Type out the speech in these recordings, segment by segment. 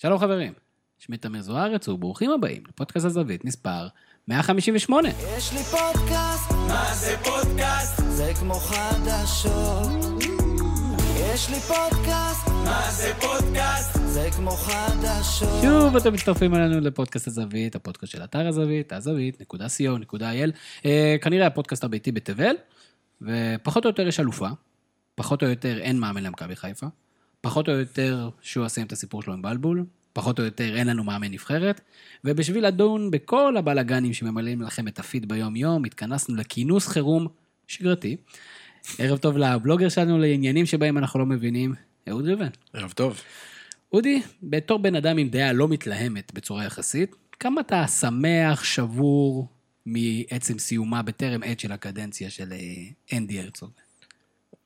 שלום חברים, שמי תמיר זוארץ וברוכים הבאים לפודקאסט הזווית מספר 158. יש לי פודקאסט, מה זה פודקאסט? זה כמו חדשות. יש לי פודקאסט, מה זה פודקאסט? זה כמו חדשות. שוב אתם מצטרפים אלינו לפודקאסט הזווית, הפודקאסט של אתר הזווית, הזווית.co.il. אה, כנראה הפודקאסט הביתי בתבל, ופחות או יותר יש אלופה, פחות או יותר אין מאמן למכבי חיפה, פחות או יותר שהוא עושה את הסיפור שלו עם בלבול, פחות או יותר אין לנו מאמן נבחרת, ובשביל לדון בכל הבלאגנים שממלאים לכם את הפיד ביום-יום, התכנסנו לכינוס חירום שגרתי. ערב טוב לבלוגר שלנו לעניינים שבהם אנחנו לא מבינים, אהוד ריבן. ערב טוב. אודי, בתור בן אדם עם דעה לא מתלהמת בצורה יחסית, כמה אתה שמח, שבור, מעצם סיומה בטרם עת של הקדנציה של אה, אנדי הרצוג?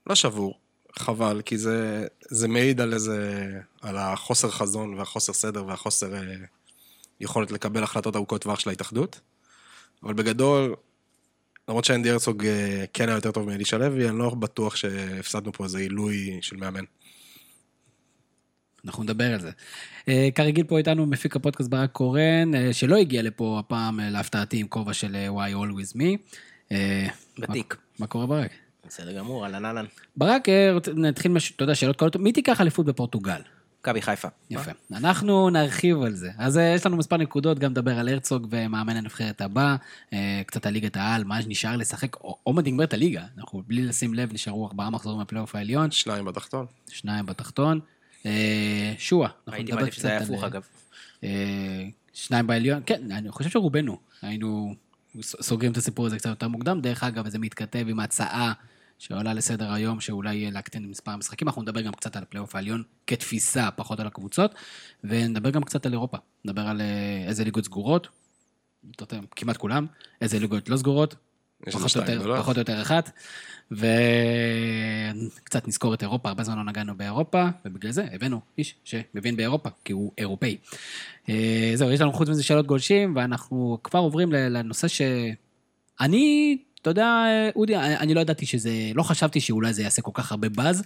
לא שבור, חבל, כי זה, זה מעיד על איזה, על החוסר חזון והחוסר סדר והחוסר אה, יכולת לקבל החלטות ארוכות טווח של ההתאחדות. אבל בגדול, למרות שאנדי הרצוג אה, כן היה יותר טוב מאלישע לוי, אני לא בטוח שהפסדנו פה איזה עילוי של מאמן. אנחנו נדבר על זה. אה, כרגיל פה איתנו מפיק הפודקאסט ברק קורן, אה, שלא הגיע לפה הפעם אה, להפתעתי עם כובע של אה, Why Always Me. אה, ותיק. מה, מה קורה ברק? בסדר גמור, אהלן אהלן. ברק, אה, נתחיל. אתה יודע, שאלות קולות. מי תיקח אליפות בפורטוגל? מכבי חיפה. יפה. אנחנו נרחיב על זה. אז אה, יש לנו מספר נקודות, גם נדבר על הרצוג ומאמן הנבחרת הבא, אה, קצת על ליגת העל, מה נשאר לשחק, או- עומד נגמר את הליגה. אנחנו, בלי לשים לב, נשארו ארבעה מחזורים מהפלייאוף העליון, שניים בתחתון. שניים בתחתון. שועה, אנחנו הייתי נדבר מעדיף שזה היה קצת על, הפוך אגב. שניים בעליון, כן, אני חושב שרובנו היינו סוגרים את הסיפור הזה קצת יותר מוקדם. דרך אגב, זה מתכתב עם הצעה שעולה לסדר היום, שאולי להקטין את מספר המשחקים. אנחנו נדבר גם קצת על הפלייאוף העליון כתפיסה, פחות על הקבוצות, ונדבר גם קצת על אירופה. נדבר על אה, איזה ליגות סגורות, יודע, כמעט כולם, איזה ליגות לא סגורות, פחות או יותר. פחות או יותר אחת, וקצת נזכור את אירופה, הרבה זמן לא נגענו באירופה, ובגלל זה הבאנו איש שמבין באירופה, כי הוא אירופאי. אה, זהו, יש לנו חוץ מזה שאלות גולשים, ואנחנו כבר עוברים לנושא שאני, אתה יודע, אודי, אני לא ידעתי שזה, לא חשבתי שאולי זה יעשה כל כך הרבה באז,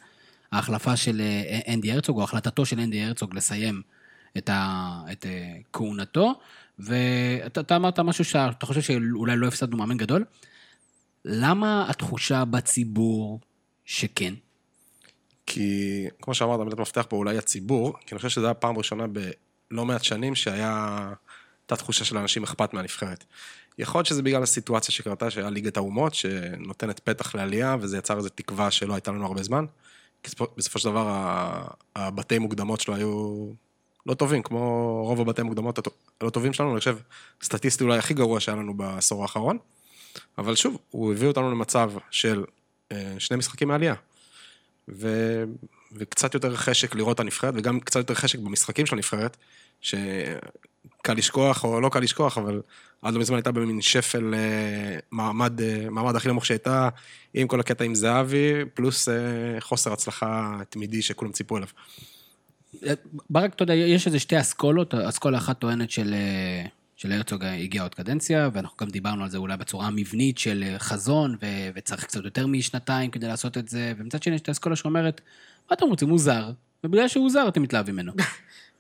ההחלפה של אה, אנדי הרצוג, או החלטתו של אנדי הרצוג לסיים את, ה, את אה, כהונתו, ואתה אתה אמרת משהו שאתה חושב שאולי לא הפסדנו מאמן גדול. למה התחושה בציבור שכן? כי, כמו שאמרת, מילת מפתח פה אולי הציבור, כי אני חושב שזו הייתה פעם ראשונה בלא מעט שנים שהיה... הייתה תחושה של אנשים אכפת מהנבחרת. יכול להיות שזה בגלל הסיטואציה שקרתה, שהיה ליגת האומות, שנותנת פתח לעלייה, וזה יצר איזו תקווה שלא הייתה לנו הרבה זמן. כי בסופו- של דבר, הבתי מוקדמות שלו היו לא טובים, כמו רוב הבתי מוקדמות הלא טובים שלנו, אני חושב, סטטיסטי אולי הכי גרוע שהיה לנו בעשור האחרון. אבל שוב, הוא הביא אותנו למצב של אה, שני משחקים מעלייה. ו... וקצת יותר חשק לראות את הנבחרת, וגם קצת יותר חשק במשחקים של הנבחרת, שקל לשכוח או לא קל לשכוח, אבל עד לא מזמן הייתה במין שפל אה, מעמד, אה, מעמד הכי נמוך שהייתה, עם כל הקטע עם זהבי, פלוס אה, חוסר הצלחה תמידי שכולם ציפו אליו. ברק, אתה יודע, יש איזה שתי אסכולות, אסכולה אחת טוענת של, של הרצוג הגיעה עוד קדנציה, ואנחנו גם דיברנו על זה אולי בצורה המבנית של חזון, ו, וצריך קצת יותר משנתיים כדי לעשות את זה, ומצד שני יש את האסכולה שאומרת, מה אתם רוצים, הוא זר, ובגלל שהוא זר אתם מתלהבים ממנו.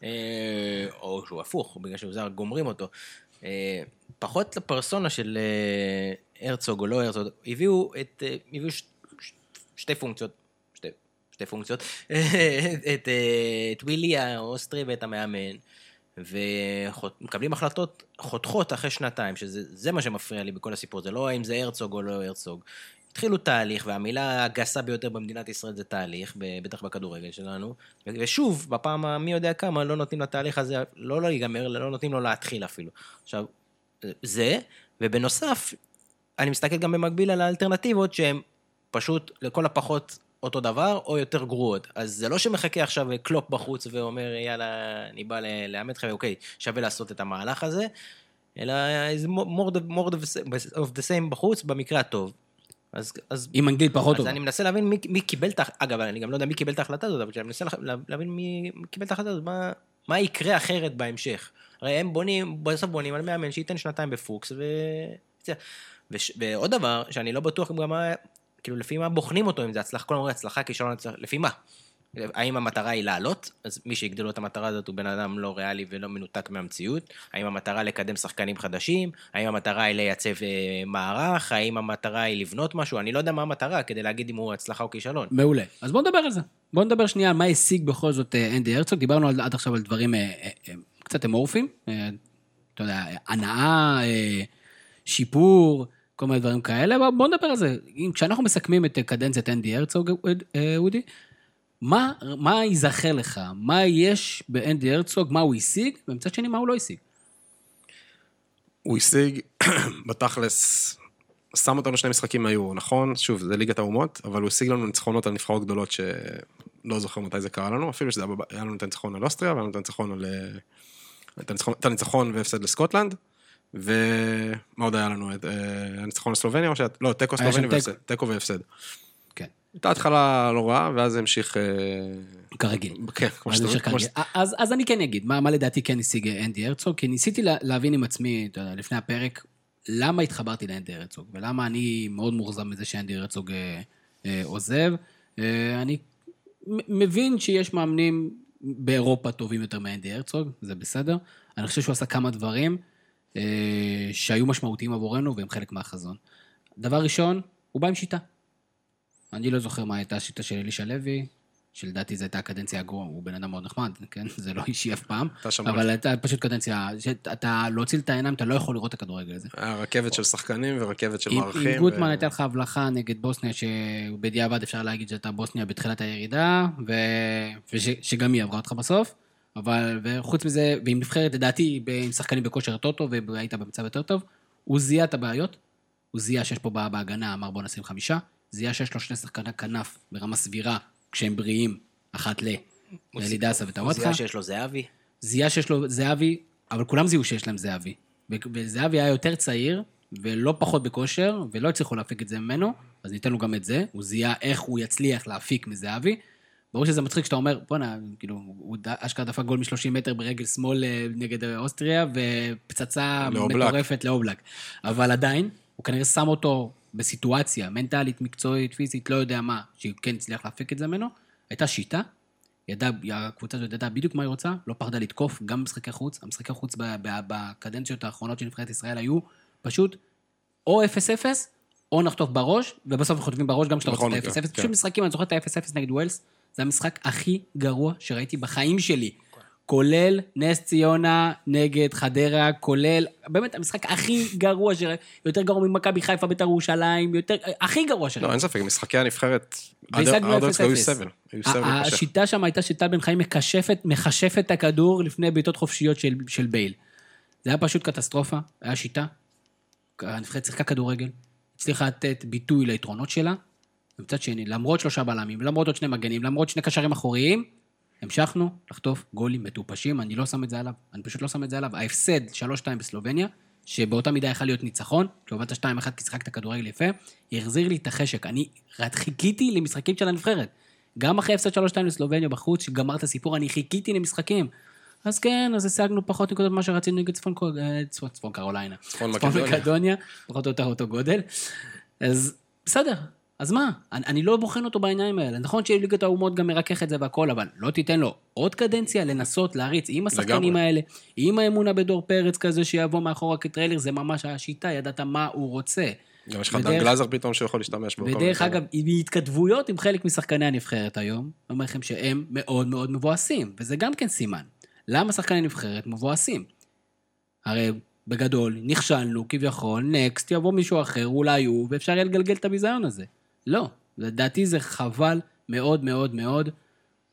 או שהוא הפוך, בגלל שהוא זר, גומרים אותו. פחות לפרסונה של אה, הרצוג או לא הרצוג, הביאו את... אה, הביאו ש- שתי פונקציות. שתי, שתי פונקציות. את, אה, את ווילי האוסטרי ואת המאמן. ומקבלים החלטות חותכות אחרי שנתיים, שזה זה מה שמפריע לי בכל הסיפור, זה לא האם זה הרצוג או לא הרצוג. התחילו תהליך, והמילה הגסה ביותר במדינת ישראל זה תהליך, בטח בכדורגל שלנו. ושוב, בפעם המי יודע כמה, לא נותנים לתהליך הזה, לא להיגמר, לא נותנים לו להתחיל אפילו. עכשיו, זה, ובנוסף, אני מסתכל גם במקביל על האלטרנטיבות שהן פשוט לכל הפחות אותו דבר, או יותר גרועות. אז זה לא שמחכה עכשיו קלופ בחוץ ואומר, יאללה, אני בא לאמת לך, אוקיי, שווה לעשות את המהלך הזה, אלא איזה more more of the same בחוץ, במקרה הטוב. אז, אז, עם אנגלית פחות אז טובה. אני מנסה להבין מי, מי קיבל את, ה- אגב, אני גם לא יודע מי קיבל את ההחלטה הזאת, אבל כשאני מנסה לה- להבין מי קיבל את ההחלטה הזאת, מה, מה יקרה אחרת בהמשך. הרי הם בונים, בסוף בונים על מאמן שייתן שנתיים בפוקס, ו... וש... ועוד דבר, שאני לא בטוח גם מה, כאילו, לפי מה בוחנים אותו, אם זה הצלחה, כל אומרים הצלחה, כישלון, הצלחה, לפי מה? האם המטרה היא לעלות? אז מי שהגדיר לו את המטרה הזאת הוא בן אדם לא ריאלי ולא מנותק מהמציאות. האם המטרה לקדם שחקנים חדשים? האם המטרה היא לייצב אה, מערך? האם המטרה היא לבנות משהו? אני לא יודע מה המטרה כדי להגיד אם הוא הצלחה או כישלון. מעולה. אז בואו נדבר על זה. בואו נדבר שנייה על מה השיג בכל זאת אה, אנדי הרצוג. דיברנו על, עד עכשיו על דברים אה, אה, אה, קצת אמורפיים. אה, אתה יודע, הנאה, אה, שיפור, כל מיני דברים כאלה. בוא נדבר על זה. כשאנחנו מסכמים את אה, קדנציית אנדי הרצוג, אודי, מה, מה ייזכר לך? מה יש באנדי הרצוג? מה הוא השיג? ומצד שני, מה הוא לא השיג? הוא השיג, בתכלס, שם אותנו שני משחקים מהיורו, נכון? שוב, זה ליגת האומות, אבל הוא השיג לנו ניצחונות על נבחרות גדולות שלא זוכר מתי זה קרה לנו, אפילו שזה היה לנו את הניצחון על אוסטריה, והיה לנו את הניצחון על... את הניצחון, והפסד לסקוטלנד, ומה עוד היה לנו? את, אה, הניצחון לסלובניה או ש... לא, תיקו היה שם סלובני תיקו. והפסד. תיקו והפסד. כן. הייתה התחלה לא רעה, ואז זה המשיך... אה, כרגיל. כן, כמו שאתה. ש- אז, אז אני כן אגיד, מה, מה לדעתי כן השיג אנדי הרצוג, כי ניסיתי לה, להבין עם עצמי, אתה יודע, לפני הפרק, למה התחברתי לאנדי הרצוג, ולמה אני מאוד מאוכזב מזה שאנדי הרצוג אה, אה, עוזב. אה, אני מבין שיש מאמנים באירופה טובים יותר מאנדי הרצוג, זה בסדר. אני חושב שהוא עשה כמה דברים אה, שהיו משמעותיים עבורנו, והם חלק מהחזון. דבר ראשון, הוא בא עם שיטה. אני לא זוכר מה הייתה השיטה של אלישע לוי, שלדעתי זו הייתה הקדנציה הגרועה, הוא בן אדם מאוד נחמד, כן? זה לא אישי אף פעם, אבל הייתה פשוט קדנציה, שאתה להוציא את העיניים, אתה לא יכול לראות את הכדורגל הזה. רכבת של שחקנים ורכבת של מערכים. אם גוטמן הייתה לך הבלחה נגד בוסניה, שבדיעבד אפשר להגיד שהייתה בוסניה בתחילת הירידה, ושגם היא עברה אותך בסוף, אבל, וחוץ מזה, ועם נבחרת, לדעתי, עם שחקנים בכושר יותר טוב, והיית במצב יותר טוב, הוא זיהה את הבעיות, הוא זיהה שיש פה בעיה בהגנה, אמר בוא נשים חמישה, זיהה שיש לו שני שחקני כנף ברמה סבירה, כשהם בריאים, אחת ל... אלידסה הוא וטוואטחה. זיהה שיש לו זהבי. זיהה שיש לו זהבי, אבל כולם זיהו שיש להם זהבי. וזהבי היה יותר צעיר, ולא פחות בכושר, ולא הצליחו להפיק את זה ממנו, אז ניתן לו גם את זה. הוא זיהה איך הוא יצליח להפיק מזהבי. ברור שזה מצחיק שאתה אומר, בואנה, כאילו, הוא אשכרה דפק גול מ-30 מטר ברגל שמאל אה, נגד אוסטריה, ופצצה לאובלק. מטורפת לאובלק. אבל עדיין, הוא כנראה שם אותו בסיטואציה מנטלית, מקצועית, פיזית, לא יודע מה, שהוא כן הצליח להפיק את זה ממנו. הייתה שיטה, ידע, הקבוצה הזאת ידעה בדיוק מה היא רוצה, לא פחדה לתקוף, גם במשחקי חוץ. המשחקי חוץ בקדנציות האחרונות של נבחרת ישראל היו פשוט או 0-0, או נחטוף בראש, ובסוף חוטפים בראש גם כשאתה רוצה את מקרה, ה-0-0. כן. פשוט משחקים, אני זוכר את ה-0-0 נגד ווילס, זה המשחק הכי גרוע שראיתי בחיים שלי. כולל נס ציונה נגד חדרה, כולל, באמת, המשחק הכי גרוע שראיתי, יותר גרוע ממכבי חיפה, בית"ר ירושלים, יותר, הכי גרוע שראיתי. לא, אין ספק, משחקי הנבחרת, והשגנו היו 0-0. סבל. היו סבל ה- קשה. השיטה שם הייתה שטל בן חיים מקשפת, מחשפת את הכדור לפני בעיטות חופשיות של, של בייל. זה היה פשוט קטסטרופה, היה שיטה. הנבחרת שיחקה כדורגל, הצליחה לתת ביטוי ליתרונות שלה, ומצד שני, למרות שלושה בלמים, למרות עוד שני מגנים, למרות שני קשרים אחוריים, המשכנו לחטוף גולים מטופשים, אני לא שם את זה עליו, אני פשוט לא שם את זה עליו. ההפסד 3-2 בסלובניה, שבאותה מידה יכל להיות ניצחון, שהובלת 2-1 כי שיחקת כדורגל יפה, החזיר לי את החשק. אני חיכיתי למשחקים של הנבחרת. גם אחרי הפסד 3-2 לסלובניה בחוץ, שגמר את הסיפור, אני חיכיתי למשחקים. אז כן, אז השגנו פחות נקודות ממה שרצינו נגד צפון, אה, צפון, צפון קרוליינה. צפון צפון. מקדוניה, פחות או יותר אותו גודל. אז בסדר, אז מה? אני, אני לא בוחן אותו בעיניים האלה. נכון שליגת האומות גם מרכך את זה והכל, אבל לא תיתן לו עוד קדנציה לנסות להריץ עם השחקנים לגמרי. האלה, עם האמונה בדור פרץ כזה שיבוא מאחורה כטריילר, זה ממש השיטה, ידעת מה הוא רוצה. גם יש לך דן גלאזר פתאום שיכול להשתמש בו. ודרך אגב, בהתכתבויות עם חלק משחקני הנבחרת היום, אומר לכם שהם מאוד מאוד מבואסים, וזה גם כן סימן. למה שחקני נבחרת מבואסים? הרי בגדול, נכשלנו כביכול, נקסט, יבוא מישהו אחר, אולי הוא, ואפשר יהיה לגלגל את הביזיון הזה. לא, לדעתי זה חבל מאוד מאוד מאוד,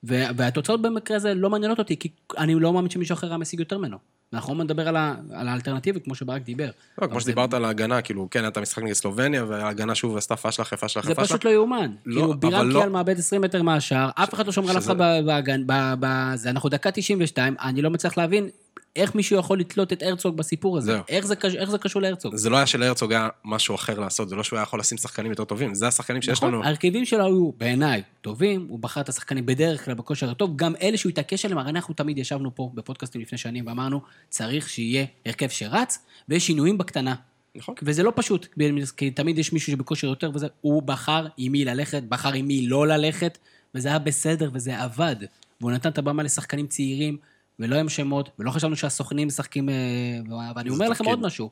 והתוצאות במקרה הזה לא מעניינות אותי, כי אני לא מאמין שמישהו אחר היה משיג יותר ממנו. אנחנו עוד נדבר על, ה- על האלטרנטיבה, כמו שברק דיבר. לא, כמו זה- שדיברת על ההגנה, כאילו, כן, היה את המשחק נגד סלובניה, וההגנה שוב עשתה פשלה אחרי פשלה אחרי זה פשלה. פשוט לא יאומן. לא, כאילו, בירם לא- קיאל מאבד 20 מטר מהשער, אף אחד לא שומר על אף אחד ב- בהגן- אנחנו דקה 92, אני לא מצליח להבין איך מישהו יכול לתלות את הרצוג בסיפור הזה. זהו. איך זה קש- איך זה קשור להרצוג? זה לא היה שלהרצוג היה משהו אחר לעשות, זה לא שהוא היה יכול לשים שחקנים יותר טובים, זה השחקנים שיש נכון, לנו. ההרכבים שלו היו, בעיניי, טובים, הוא בחר את השחקנים בדרך כלל בכושר הטוב, גם אלה שהוא התעקש עליהם, הרי אנחנו תמיד ישבנו פה בפודקאסטים לפני שנים ואמרנו, צריך שיהיה הרכב שרץ, ויש שינויים בקטנה. נכון. וזה לא פשוט, כי תמיד יש מישהו שבכושר יותר וזה, הוא בחר עם מי ללכת, בחר עם מי לא ללכת, וזה היה בסדר, וזה עבד. והוא נתן את הבמה לשחקנים צעירים, ולא עם שמות, ולא חשבנו שהסוכנים משחקים... אה, ואני אומר לכם. עוד משהו.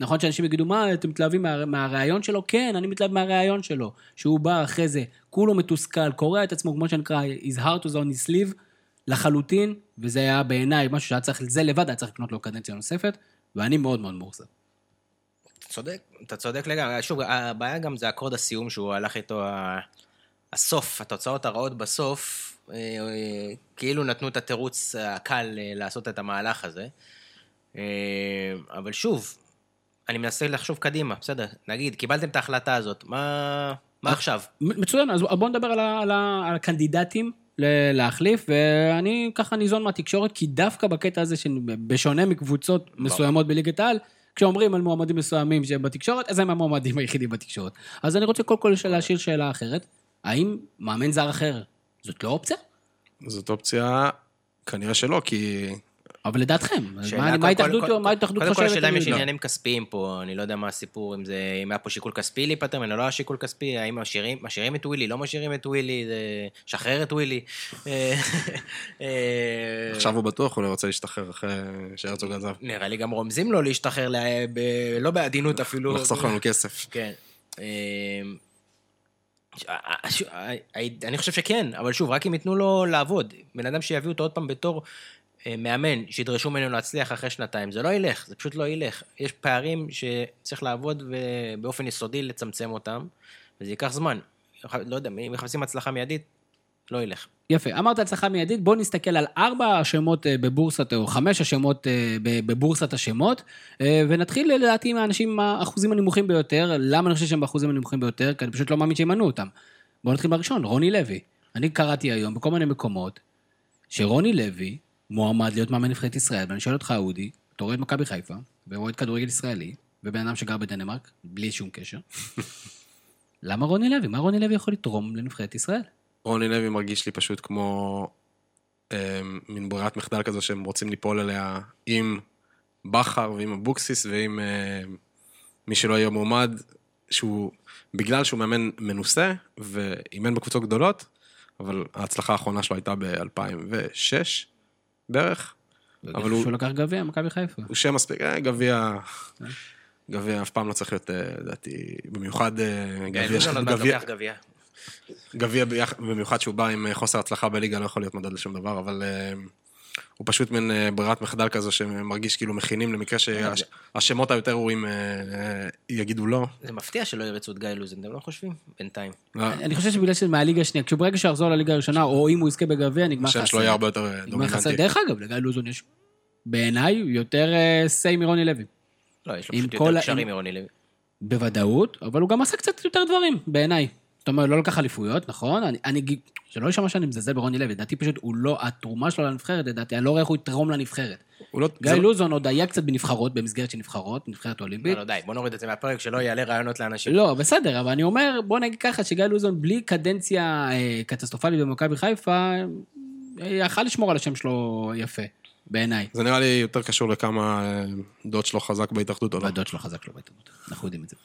נכון שאנשים יגידו, מה, אתם מתלהבים מה, מהרעיון שלו? כן, אני מתלהב מהרעיון שלו. שהוא בא אחרי זה, כולו מתוסכל, קורע את עצמו, כמו שנקרא, his heart was on his sleeve, לחלוטין, וזה היה בעיניי משהו שהיה צריך, זה לבד היה צריך לקנות לו קדנציה נוספת, ואני מאוד מאוד מאוכזב. צודק, אתה צודק לגמרי. שוב, הבעיה גם זה אקורד הסיום שהוא הלך איתו, הסוף, התוצאות הרעות בסוף, כאילו נתנו את התירוץ הקל אה, לעשות את המהלך הזה. אה, אבל שוב, אני מנסה לחשוב קדימה, בסדר, נגיד, קיבלתם את ההחלטה הזאת, מה, מה עכשיו? מצוין, אז בואו נדבר על, ה, על, ה, על הקנדידטים להחליף, ואני ככה ניזון מהתקשורת, כי דווקא בקטע הזה, שבשונה מקבוצות מסוימות בליגת העל, כשאומרים על מועמדים מסוימים שהם בתקשורת, אז הם המועמדים היחידים בתקשורת. אז אני רוצה קודם כל להשאיר שאלה אחרת, האם מאמן זר אחר זאת לא אופציה? זאת אופציה, כנראה שלא, כי אבל לדעתכם, מה- קודם מה כל- ההתאחדות מה ההתאחדות קודם כל חושבת? השאלה אם יש עניינים כספיים פה, אני לא יודע מה הסיפור, אם זה, אם היה פה שיקול כספי להיפטר ממנו, לא היה שיקול כספי, האם משאירים, משאירים את ווילי, לא משאירים את ווילי, זה- שחרר את ווילי. אה, אה, עכשיו הוא בטוח, הוא לא רוצה להשתחרר אחרי שהרצוג עזב. נראה לי גם רומזים לו להשתחרר, לא בעדינות אפילו. לחסוך לנו כסף. כן. אני חושב שכן, אבל שוב, רק אם ייתנו לו לעבוד. בן אדם שיביאו אותו עוד פעם בתור אה, מאמן, שידרשו ממנו להצליח אחרי שנתיים, זה לא ילך, זה פשוט לא ילך. יש פערים שצריך לעבוד ובאופן יסודי לצמצם אותם, וזה ייקח זמן. לא יודע, אם מחפשים הצלחה מיידית, לא ילך. יפה, אמרת הצלחה מיידית, בואו נסתכל על ארבע השמות אה, בבורסת, או חמש השמות אה, בבורסת השמות, אה, ונתחיל לדעתי עם האנשים עם האחוזים הנמוכים ביותר. למה אני חושב שהם באחוזים הנמוכים ביותר? כי אני פשוט לא מאמין שימנו אותם. בואו נתחיל בראשון, רוני לוי. אני קראתי היום בכל מיני מקומות, שרוני לוי מועמד להיות מאמן נבחרת ישראל, ואני שואל אותך, אודי, אתה רואה את מכבי חיפה, ורואה את כדורגל ישראלי, ובן אדם שגר בדנמרק, בלי שום קשר. למה רוני לוי? מה רוני לוי יכול לתרום לנבחרת ישראל? רוני לוי מרגיש לי פשוט כמו אה, מין ברירת מחדל כזו שהם רוצים ליפול עליה עם בכר ועם אבוקסיס ועם אה, מי שלא יהיה מועמד, שהוא, בגלל שהוא מאמן מנוסה ואימן בקבוצות גדולות, אבל ההצלחה האחרונה שלו הייתה ב-2006 בערך. אבל הוא- שהוא לקח גביע, מכבי חיפה. הוא שם מספיק, אה, גביע, גביע אף פעם לא צריך להיות, אה, לדעתי, במיוחד אה, גביע, עוד מעט גביע, במיוחד שהוא בא עם אה, חוסר הצלחה בליגה, לא יכול להיות מדד לשום דבר, אבל אה, הוא פשוט מין אה, ברירת מחדל כזו שמרגיש כאילו מכינים למקרה שהשמות היותר ראויים אה, יגידו לא. זה מפתיע שלא ירצו את גיא לוזן, אתם לא חושבים? בינתיים. לא, אני חושב שבגלל שזה מהליגה השנייה, כשהוא ברגע שהוא יחזור לליגה הראשונה, או אם הוא יזכה בגביע, נגמר לך השם שלו יהיה הרבה יותר. דומיננטי. דרך אגב, לגיא לוזון יש, בעיניי, יותר סיי מרוני לוי. לא, יש לו פשוט יותר קשרים מרוני לוי. בוודאות, אבל הוא גם עשה קצת יותר דברים, בעיניי. זאת אומרת, לא לקח אליפויות, נכון? אני, אני, שלא יישמע שאני מזלזל ברוני לוי, לדעתי פשוט הוא לא, התרומה שלו לנבחרת, לדעתי, אני לא רואה איך הוא יתרום לנבחרת. לא- גיא זה לא- לוזון עוד היה קצת בנבחרות, במסגרת של נבחרות, נבחרת אולימפית. לא, לא, די, בוא נוריד את זה מהפרק, שלא יעלה רעיונות לאנשים. לא, בסדר, אבל אני אומר, בוא נגיד ככה, שגיא לוזון בלי קדנציה אה, קטסטרופלית במכבי חיפה, אה, יכל לשמור על השם שלו יפה, בעיניי. זה נראה לי יותר קשור לכמה אה, דוד שלו חזק בהתאחדות או לא. והדוד שלו חזק לו בהתאמות, אנחנו יודעים את זה.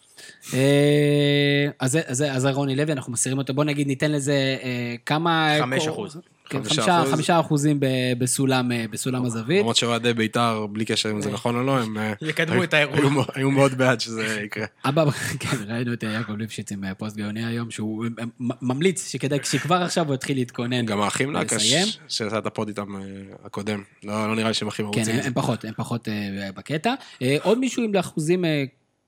אה, אז זה- אז זה רוני לוי, אנחנו מסירים אותו. בוא נגיד, ניתן לזה אה, כמה... חמש אחוז. כן, חמישה חמישה- אחוז. חמישה אחוזים ב- בסולם אה, בסולם הזווית. למרות שאוהדי בית"ר, בלי קשר אם זה נכון או לא, הם... אה, יקדמו את האירוע. היו מאוד- היו מאוד בעד שזה יקרה. אבא, כן, ראינו את יעקב ליפשיץ עם אה, פוסט גאוני היום, שהוא אה, ממליץ שכדאי, שכבר עכשיו הוא יתחיל להתכונן. גם האחים נקש. שעשה את הפוד איתם אה, הקודם. לא לא נראה לי שהם הכי כן, מרוצים. הם, הם פחות, הם פחות אה, בקטע. אה, עוד מישהו עם אחוזים אה,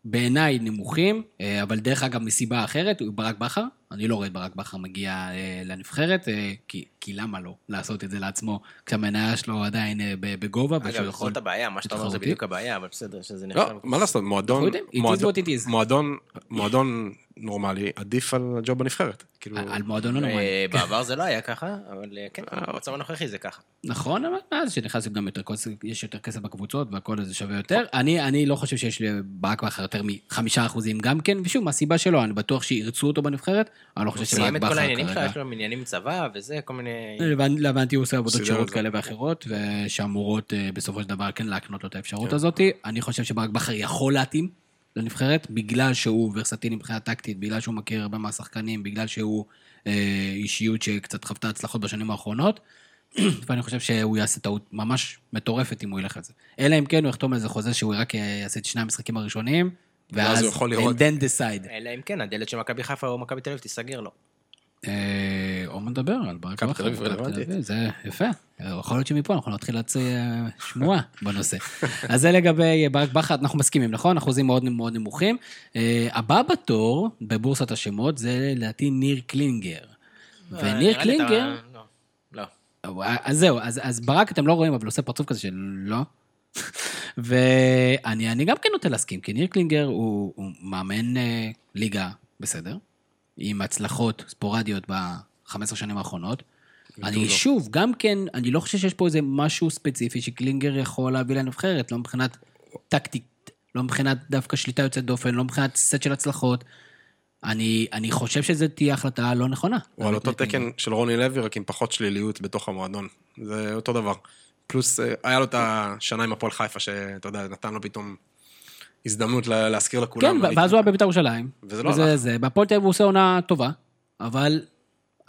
בעיניי נמוכים, אה, אבל דרך אגב מסיבה אחרת, הוא ברק בכר. אני לא רואה את ברק בכר מגיע אה, לנבחרת, אה, כי, כי למה לא לעשות את זה לעצמו, כשהמניה שלו עדיין בגובה, ושהוא אגב, יכול... זאת הבעיה, מה שאתה אומר זה. בדיוק הבעיה, אבל בסדר, שזה נחשב. לא, מה לעשות, מועדון, אנחנו יודעים, it is מועדון- what it is. מועדון, מועדון נורמלי עדיף על הג'וב בנבחרת. כאילו, על מועדון לא נורמלי. אה, בעבר זה לא היה ככה, אבל אה, כן, במצב הנוכחי זה ככה. נכון, אבל מאז שנכנס גם יותר כסף, יש יותר כסף בקבוצות והכל זה שווה יותר. אני, אני לא חושב שיש לברק בכר יותר מחמישה אחוזים גם כן, ושוב, מהסיבה שלו, אני בטוח שירצו אותו בנבחרת, אני לא חושב הוא שברק סיים את כל בכר העניינים כרגע... יש לו עניינים עם צבא וזה, כל מיני... להבנתי הוא עושה עבודות שירות. כאלה ואחרות, ושאמורות אה, בסופו של דבר כן להקנות לו את האפשרות הזאת. אני חושב שברק בכר יכול להתאים לנבחרת, בגלל שהוא ורסטילי מבחינה טקטית, בגלל שהוא מכיר הרבה מהשחקנים, בגלל שהוא אה, אישיות שקצת חוותה הצלחות בשנים האחרונות, ואני חושב שהוא יעשה טעות ממש מטורפת אם הוא ילך על זה. אלא אם כן הוא יחתום על איזה חוזה שהוא רק יעשה את שני המשחקים הראשונים, ואז ואז הוא יכול לראות. and then decide. אלא אם כן, הדלת של מכבי חיפה או מכבי תל אביב תיסגר לו. אה, עוד נדבר על ברק בכר, זה יפה. אה, יכול להיות שמפה אנחנו נתחיל להוציא אה, שמועה בנושא. אז זה לגבי ברק בכר, אנחנו מסכימים, נכון? אחוזים מאוד מאוד נמוכים. אה, הבא בתור בבורסת השמות זה לדעתי ניר קלינגר. וניר אה, אתה- קלינגר, לא, לא. אז זהו, אז, אז ברק אתם לא רואים, אבל הוא עושה פרצוף כזה של לא. ואני אני גם כן נוטה להסכים, כי ניר קלינגר הוא, הוא מאמן אה, ליגה בסדר, עם הצלחות ספורדיות ב-15 שנים האחרונות. אני לו. שוב, גם כן, אני לא חושב שיש פה איזה משהו ספציפי שקלינגר יכול להביא לנבחרת, לא מבחינת טקטית, לא מבחינת דווקא שליטה יוצאת דופן, לא מבחינת סט של הצלחות. אני, אני חושב שזו תהיה החלטה לא נכונה. הוא על אותו. תקן של רוני לוי, רק עם פחות שליליות בתוך המועדון. זה אותו דבר. פלוס, אה, היה לו את השנה עם הפועל חיפה, שאתה יודע, נתן לו פתאום הזדמנות לה- להזכיר לכולם. כן, ואז הוא היה בבית"ר ירושלים. וזה לא הלך. בהפועל תל אביב הוא עושה עונה טובה, אבל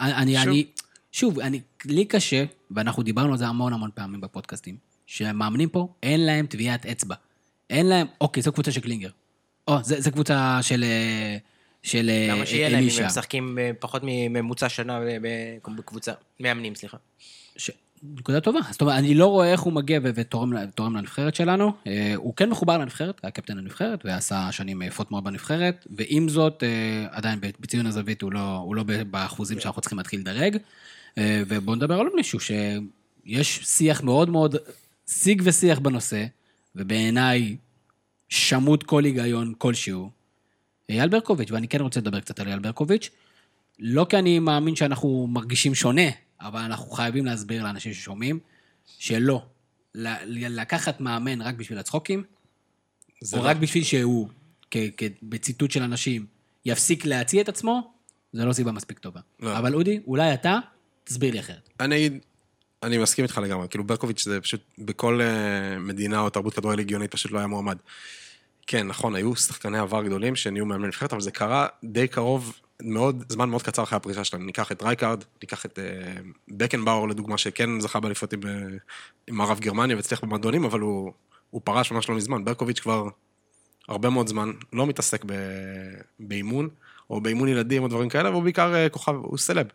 אני, שוב. אני, שוב, אני, לי קשה, ואנחנו דיברנו על זה המון המון פעמים בפודקאסטים, שהמאמנים פה, אין להם טביעת אצבע. אין להם, אוקיי, זו קבוצה של קלינגר. או, זה, זה קבוצה של, אה, של אה, למה שיהיה להם אם אלישע. הם משחקים אה, פחות מממוצע שנה בקבוצה? מאמנים, סליחה. ש... נקודה טובה. זאת אומרת, אני לא רואה איך הוא מגיע ותורם לנבחרת שלנו. אה, הוא כן מחובר לנבחרת, היה קפטן הנבחרת, ועשה שנים יפות מאוד בנבחרת, ועם זאת, אה, עדיין בציון הזווית הוא לא, הוא לא באחוזים שאנחנו צריכים להתחיל לדרג. אה, ובואו נדבר על מישהו, שיש שיח מאוד מאוד, שיג ושיח בנושא, ובעיניי שמוט כל היגיון כלשהו. אייל ברקוביץ', ואני כן רוצה לדבר קצת על אייל ברקוביץ', לא כי אני מאמין שאנחנו מרגישים שונה, אבל אנחנו חייבים להסביר לאנשים ששומעים, שלא. לקחת מאמן רק בשביל הצחוקים, או לא- רק בשביל שהוא, כ- כ- בציטוט של אנשים, יפסיק להציע את עצמו, זה לא סיבה מספיק טובה. לא. אבל אודי, אולי אתה, תסביר לי אחרת. אני אגיד, אני מסכים איתך לגמרי, כאילו ברקוביץ' זה פשוט, בכל אה, מדינה או תרבות כדורגל הגיונית פשוט לא היה מועמד. כן, נכון, היו שחקני עבר גדולים שנהיו מאמני נבחרת, אבל זה קרה די קרוב, מאוד, זמן מאוד קצר אחרי הפרישה שלהם. ניקח את רייקארד, ניקח את אה, בקנבאואר לדוגמה, שכן זכה באליפות עם, אה, עם מערב גרמניה והצליח במועדונים, אבל הוא, הוא פרש ממש לא מזמן. ברקוביץ' כבר הרבה מאוד זמן לא מתעסק ב, באימון, או באימון ילדים או דברים כאלה, והוא בעיקר אה, כוכב, הוא סלב.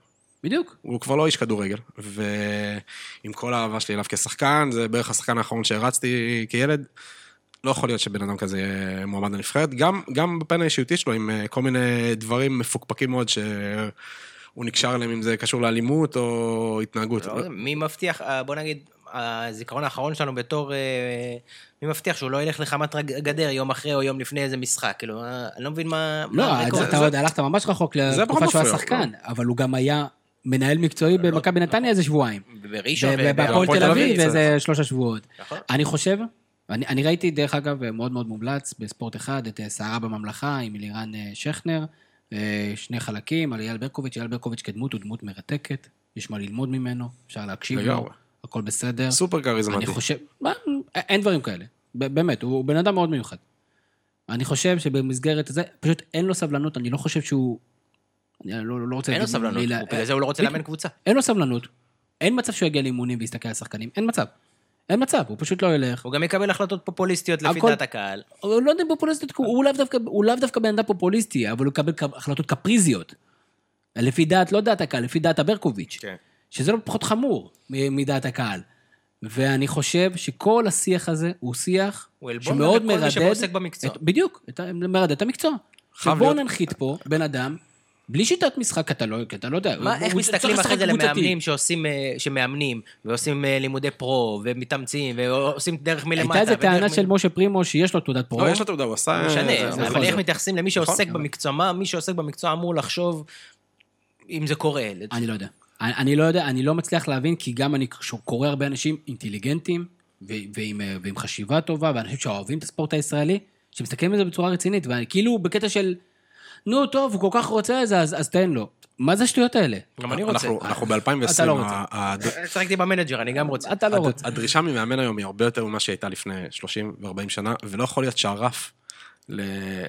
בדיוק. הוא כבר לא איש כדורגל, ועם כל האהבה שלי אליו כשחקן, זה בערך השחקן האחרון שהערצתי כילד. לא יכול להיות שבן אדם כזה יהיה מועמד לנבחרת, גם, גם בפן האישיותי שלו, עם אה, כל מיני דברים מפוקפקים מאוד שהוא נקשר אליהם, אם זה קשור לאלימות או התנהגות. לא, מי מבטיח, אה, בוא נגיד, הזיכרון האחרון שלנו בתור, אה, מי מבטיח שהוא לא ילך לחמת גדר יום אחרי או יום לפני איזה משחק, כאילו, אני לא מבין מה... לא, מה הרקורד. אתה עוד הלכת ממש רחוק זה לתקופה שהוא היה שחקן, אבל הוא גם היה מנהל מקצועי במכבי נתניה איזה שבועיים. בראשון, ובהפועל בהפועל תל אביב איזה שלושה שבועות. נכון. אני חושב, אני, אני ראיתי דרך אגב מאוד מאוד מומלץ בספורט אחד את אה, סערה בממלכה עם אלירן אה, שכנר, אה, שני חלקים על אייל ברקוביץ', אייל ברקוביץ' כדמות הוא דמות מרתקת, יש מה ללמוד ממנו, אפשר להקשיב לו. הכל בסדר. סופר כריזמטי. אני חושב, מה, אין דברים כאלה, באמת, הוא בן אדם מאוד מיוחד. אני חושב שבמסגרת הזה, פשוט אין לו סבלנות, אני לא חושב שהוא... אני לא, לא רוצה... אין לו סבלנות, בגלל זה הוא לא רוצה. לאמן קבוצה. אין לו סבלנות, אין מצב שהוא יגיע לאימונים ויסתכל על שחקנים, אין מצב. אין מצב, הוא פשוט לא ילך. הוא גם יקבל החלטות פופוליסטיות לפי דעת הקהל. הוא לא יודע פופוליסטיות, הוא לאו דווקא, בן אדם פופוליסטי, אבל הוא יקבל החלטות קפריזיות. לפי דעת, לא דעת הקהל, לפי דעת הברקוביץ'. כן. שזה לא פחות חמור מדעת הקהל. ואני חושב שכל השיח הזה הוא שיח הוא עלבון שמאוד לכל מי מרדד... שעוסק במקצוע. את, בדיוק, את, מרדד את המקצוע. שבואו ננחית פה בן אדם, בלי שיטת משחק, אתה לא, כי אתה לא יודע. מה, הוא- איך הוא מסתכלים אחרי זה. למאמנים שעושים, אה, שמאמנים, ועושים אה, לימודי פרו, ומתאמצים, ועושים דרך מלמטה. הייתה איזה ודרך טענה מ- של משה פרימו שיש לו תעודת פרו. לא, יש לו תעודה, הוא עשה... משנה, נכון, אבל איך זה- מתייחסים למי שעוסק נכון. במקצוע? מה מי שעוסק במקצוע אמור לחשוב אם זה קורה? אני לא יודע. אני, לא יודע, אני לא מצליח להבין, כי גם אני קורא הרבה אנשים אינטליגנטים, אה, ועם חשיבה טובה, ואנשים שאוהבים את הספורט הישראלי, שמסתכלים על זה בצורה רצינית, וכאילו בקטע של, נו, טוב, הוא כל כך רוצה את זה, אז, אז תן לו. מה זה השטויות האלה? גם אני רוצה. אנחנו- אנחנו ב-2020, אתה לא רוצה. שחקתי במנג'ר, אני גם רוצה. אתה לא רוצה. הדרישה ממאמן היום היא הרבה יותר ממה שהייתה לפני 30 ו-40 שנה, ולא יכול להיות שהרף ל...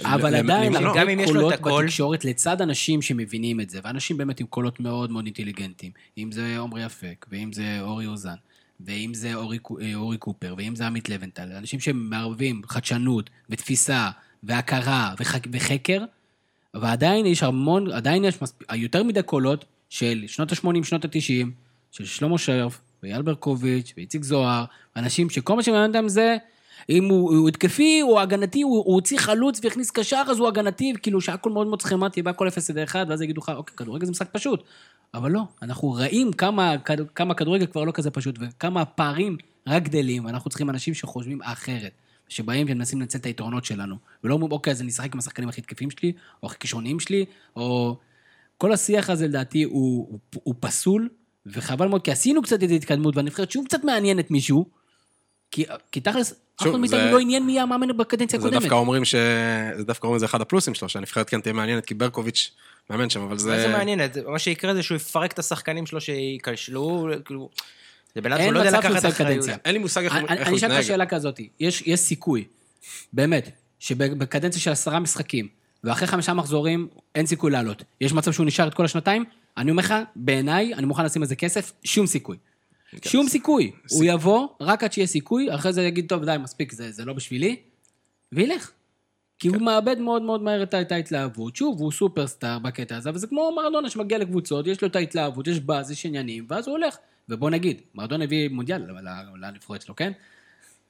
אבל ל- עדיין. גם אם יש לו את קולות הכל- בתקשורת לצד אנשים שמבינים את זה, ואנשים באמת עם קולות מאוד מאוד אינטליגנטים. אם זה עמרי אפק, ואם זה אורי אוזן, ואם זה אורי, אה, אורי קופר, ואם זה עמית לבנטל, אנשים שמערבים חדשנות, ותפיסה, והכרה, וחק, וחקר, ועדיין יש המון, עדיין יש מספ... יותר מדי קולות של שנות ה-80, שנות ה-90, של שלמה שרף, ואייל ברקוביץ', ואיציק זוהר, אנשים שכל מה שמעניין אותם זה, אם הוא, הוא התקפי או הגנתי, הוא, הוא הוציא חלוץ והכניס קשר, אז הוא הגנתי, כאילו שהכל מאוד מאוד סכמטי, והכל 0 ל-1, ואז יגידו לך, אוקיי, כדורגל זה משחק פשוט. אבל לא, אנחנו רואים כמה, כמה כדורגל כבר לא כזה פשוט, וכמה הפערים רק גדלים, ואנחנו צריכים אנשים שחושבים אחרת. שבאים ומנסים לנצל את היתרונות שלנו, ולא אומרים, אוקיי, אז אני אשחק עם השחקנים הכי תקפים שלי, או הכי כישרוניים שלי, או... כל השיח הזה, לדעתי, הוא, הוא, הוא פסול, וחבל מאוד, כי עשינו קצת איזו התקדמות, והנבחרת שוב קצת מעניינת מישהו, כי, כי תכלס, אף אחד מאיתנו זה- לא עניין מי המאמן בקדנציה זה הקודמת. דווקא אומרים ש... זה דווקא אומרים זה אחד הפלוסים שלו, שהנבחרת כן תהיה מעניינת, כי ברקוביץ' מאמן שם, אבל זה... מה זה מעניין? זה- מה שיקרה זה שהוא יפרק את השחקנים שלו שייכשלו, כאילו... זה בן אדם אין שלא יודע לקחת אחריות. אין לי מושג איך הוא אני איך אני אשאל אותך. שאלה כזאת, יש, יש סיכוי, באמת, שבקדנציה של עשרה משחקים, ואחרי חמישה מחזורים אין סיכוי לעלות. יש מצב שהוא נשאר את כל השנתיים? אני אומר לך, בעיניי, אני מוכן לשים על זה כסף, שום סיכוי. שום סיכוי. הוא יבוא, רק עד שיהיה סיכוי, אחרי זה יגיד, טוב, די, מספיק, זה, זה לא בשבילי, וילך. כי הוא מאבד מאוד מאוד מהר את ההתלהבות. שוב, הוא סופרסטאר בקטע הזה, אבל זה כמו מרדונה שמגיע לקבוצות, יש לו את ההתלהבות, יש באז, יש עניינים, ואז הוא הולך. ובוא נגיד, מרדונה הביא מונדיאל לנבחרת שלו, כן?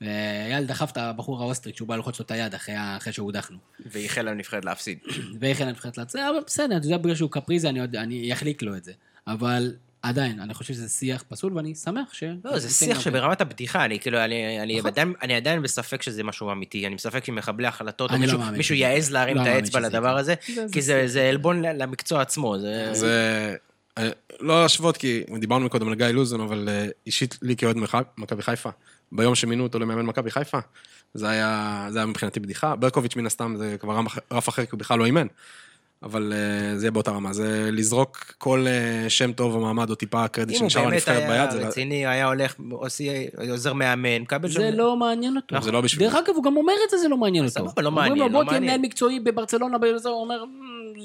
ואייל דחף את הבחור האוסטרי כשהוא בא ללחוץ לו את היד אחרי, אחרי שהודחנו. ואיחל לנבחרת להפסיד. והכין לנבחרת לצאת, אבל בסדר, אתה יודע, בגלל שהוא קפריזי, אני, אני אחליק לו את זה. אבל עדיין, אני חושב שזה שיח פסול, ואני שמח ש... לא, זה שיח שברמת הבדיחה, אני כאילו, אני, אני, נכון. עדיין, אני עדיין בספק שזה משהו אמיתי, אני בספק שמחבלי החלטות, או לא מישהו, יעז להרים לא את האצבע לדבר. הזה, זה- כי זה, זה עלבון למקצוע עצמו, זה... אה, לא להשוות, כי דיברנו מקודם על גיא לוזון, אבל אה, אישית לי כאוהד מכ- מכבי חיפה, ביום שמינו אותו למאמן מכבי חיפה, זה היה, זה היה מבחינתי בדיחה. ברקוביץ' מן הסתם זה כבר רף- אחר, כי הוא בכלל לא אימן. אבל אה, זה יהיה באותה רמה. זה לזרוק כל שם טוב או מעמד או טיפה קרדיט אם הוא שנשאר באמת לנבחרת היה ביד, זה... רציני, היה הולך, עושה, עוזר מאמן, מקבל זה לא מעניין אותו. זה לא בשבילי. דרך אגב, הוא גם אומר את זה, זה לא מעניין אותו. סבבה, לא אומרים מעניין, לו, בוא לא תהיה מעניין." מנהל מקצועי בברצלונה, הוא אומר, "מ,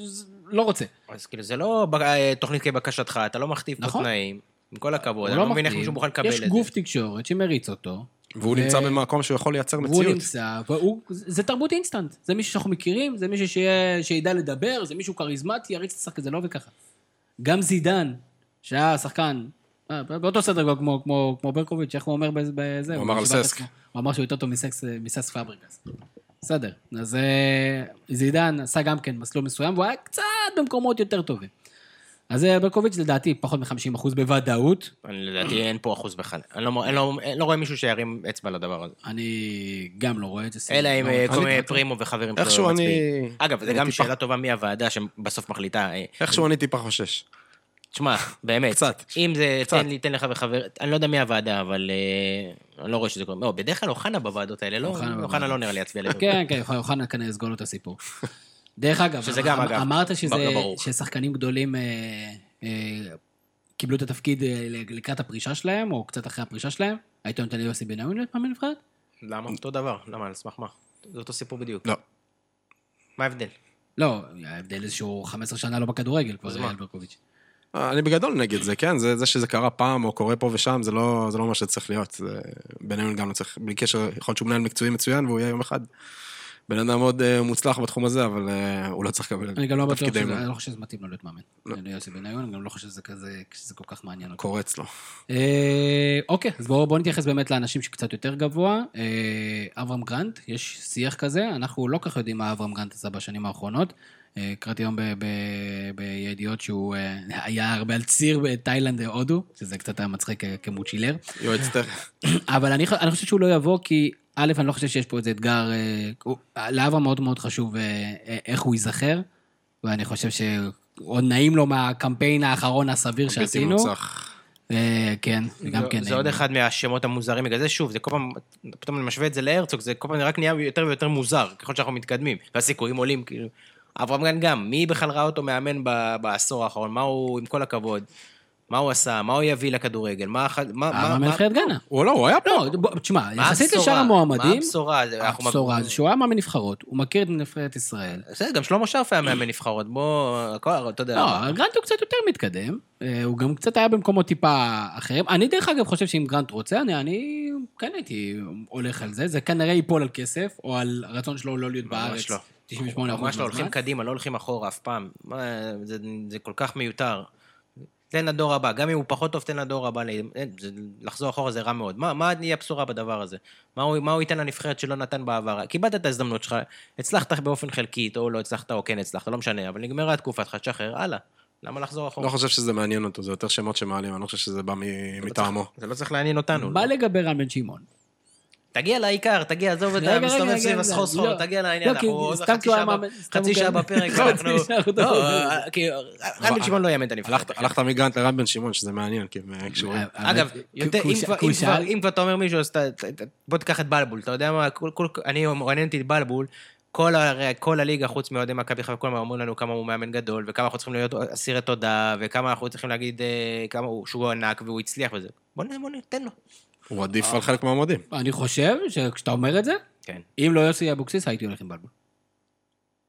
ז- לא רוצה. אז כאילו, זה לא אה, תוכנית כבקשתך, אתה לא מכתיב פה נכון. תנאים, עם כל הכבוד, אני לא מבין איך. מישהו מוכן לקבל את יש זה. גוף תקשורת שמריץ אותו, והוא ו- נמצא במקום שהוא יכול לייצר והוא מציאות. נמצא, והוא, זה תרבות אינסטנט. זה מישהו שאנחנו מכירים, זה מישהו שידע לדבר, זה מישהו כריזמטי, יריץ את השחקן, זה לא עובד ככה. גם זידן, שהיה שחקן, אה, באותו סדר גודל כמו, כמו, כמו ברקוביץ', איך הוא אומר בזה? הוא אמר על ססק. הוא אמר שהוא יותר טוב מסקס, מסס פאבריקס. בסדר, אז אה, זידן עשה גם כן מסלול מסוים, והוא היה קצת במקומות יותר טובים. אז אה, ברקוביץ' לדעתי פחות מ-50% בוודאות. אני לדעתי אין פה אחוז בכלל. אני לא- אני לא אני לא רואה מישהו שירים אצבע לדבר הזה. אני גם לא רואה את זה. אלא אם לא. כל אני- מיני פרימו וחברים איכשהו שלו אני- מצביעים. אגב, זה אני גם טיפה- שאלה טובה מי הוועדה שבסוף מחליטה. אה, איכשהו אני טיפה חושש. תשמע, באמת. קצת. אם זה, קצת. תן לי, תן לך וחבר, אני לא יודע מי הוועדה, אבל אה, אני לא רואה שזה קורה. לא, בדרך כלל אוחנה בוועדות האלה, לא? אוחנה. לא נראה לי יצביע לזה. כן, כן, אוחנה כנראה יסגור לו את הסיפור. דרך אגב, שזה גם, אמ- אגב, אמרת שזה, לא. ששחקנים גדולים אה, אה, קיבלו את התפקיד אה, לקראת הפרישה שלהם, או קצת אחרי הפרישה שלהם. היית נותן ליוסי בנימין להיות מאמן נבחרת? למה? אותו דבר. למה? על סמך מה? זה אותו סיפור בדיוק. לא. מה ההבדל? לא, ההבדל זה שהוא 15 שנה לא בכדורגל, כבר? אייל ברקוביץ'. אני בגדול נגד זה, כן? זה, זה שזה קרה פעם או קורה פה ושם, זה לא, זה לא מה שצריך להיות. זה, בינינו גם לא צריך, בלי קשר, יכול להיות שהוא מנהל מקצועי מצוין והוא יהיה יום אחד בן אדם מאוד uh, מוצלח בתחום הזה, אבל uh, הוא לא צריך לקבל אני גם לא בטוח תפקידי שזה. אני לא חושב שזה מתאים לו להיות מאמן. לא. ליוסי בניון, אני גם לא חושב שזה כזה, שזה כל כך מעניין אותו. קורץ לו. אה, אוקיי, אז בואו בוא נתייחס באמת לאנשים שקצת יותר גבוה. אה, אברהם גרנט, יש שיח כזה, אנחנו לא כל כך יודעים מה אברהם גרנט עשה בשנים האחרונות. אה, קראתי היום בידיעות שהוא אה, היה הרבה על ציר בתאילנד, הודו, שזה קצת היה מצחיק אה, כמוצ'ילר. יועץ טר... אבל אני, אני חושב שהוא לא יבוא, כי א', אני לא חושב שיש פה איזה אתגר, אה, לאברהם מאוד מאוד חשוב אה, אה, איך הוא ייזכר, ואני חושב שעוד נעים לו מהקמפיין האחרון הסביר שעשינו. מוצלח. אה, כן, זה- כן. זה עוד אחד מהשמות המוזרים בגלל זה, שוב, זה כל פעם, פתאום אני משווה את זה להרצוג, זה כל פעם רק נהיה יותר ויותר מוזר, ככל שאנחנו מתקדמים, והסיכויים עולים, כאילו. אברהם גן גם, מי בכלל ראה אותו מאמן ב- בעשור האחרון, מה הוא, עם כל הכבוד. מה הוא עשה? מה הוא יביא לכדורגל? מה... מה- מה- המאמן מה- נבחרת גאנה. הוא לא, הוא היה פה. לא, בוא, תשמע, מה יחסית? לשאר המועמדים, מה הבשורה? הבשורה זה שהוא היה מאמן נבחרות, הוא מכיר את נבחרת ישראל. בסדר, גם שלמה שרף היה מאמן נבחרות, בוא, הכל, אתה יודע. לא, גרנט הוא קצת יותר מתקדם, אה, הוא גם קצת היה במקומות טיפה אחרים. אני דרך אגב חושב שאם גרנט רוצה, אני, אני כן הייתי הולך על זה, זה כנראה ייפול על כסף, או על הרצון שלו לא להיות ממש בארץ. לא. 98 אחוז ממש לא, הולכים קדימה, לא הולכים אחורה אף פעם. מה, זה כל כך מיותר. תן לדור הבא, גם אם הוא פחות טוב, תן לדור הבא. זה, לחזור אחורה זה רע מאוד. מה, מה יהיה הבשורה בדבר הזה? מה הוא, מה הוא ייתן לנבחרת שלא נתן בעבר? קיבלת את ההזדמנות שלך, הצלחת באופן חלקי, או לא הצלחת, או כן הצלחת, לא משנה, אבל נגמרה התקופה שלך, תשחרר, הלאה. למה לחזור אחורה? לא חושב שזה מעניין אותו, זה יותר שמות שמעלים, אני לא חושב שזה בא מ- מטעמו. זה לא צריך לעניין אותנו. מה לגבי רן בן שמעון? תגיע לעיקר, תגיע, עזוב את המסתובב רגע, סביב הסחור סחור, לא. תגיע לעניין, לא, אנחנו עוד חצי שעה גם- בפרק, חצי אנחנו... שעה לא, מדבר. כי רן בן שמעון לא יאמן את הנבחרת. הלכת- מגרנט לרן בן שמעון, שזה מעניין, כי הם אה, קשורים. אגב, אם כבר- אתה אומר מישהו, אז בוא תיקח את בלבול, אתה יודע מה, אני, מעניין אותי את בלבול, כל הרי כל הליגה, חוץ מאוהדי מכבי חיפה, כל הזמן אומרים לנו כמה הוא מאמן גדול, וכמה אנחנו צריכים להיות אסירי תודה, וכמה אנחנו צריכים להגיד אה, כמה הוא, שהוא ענק והוא הצליח וזה. בוא נ- בוא ניתן לו. הוא עדיף על חלק מהמועמדים. אני חושב שכשאתה אומר את זה, כן. אם לא יוסי אבוקסיס, הייתי הולך עם בלבול.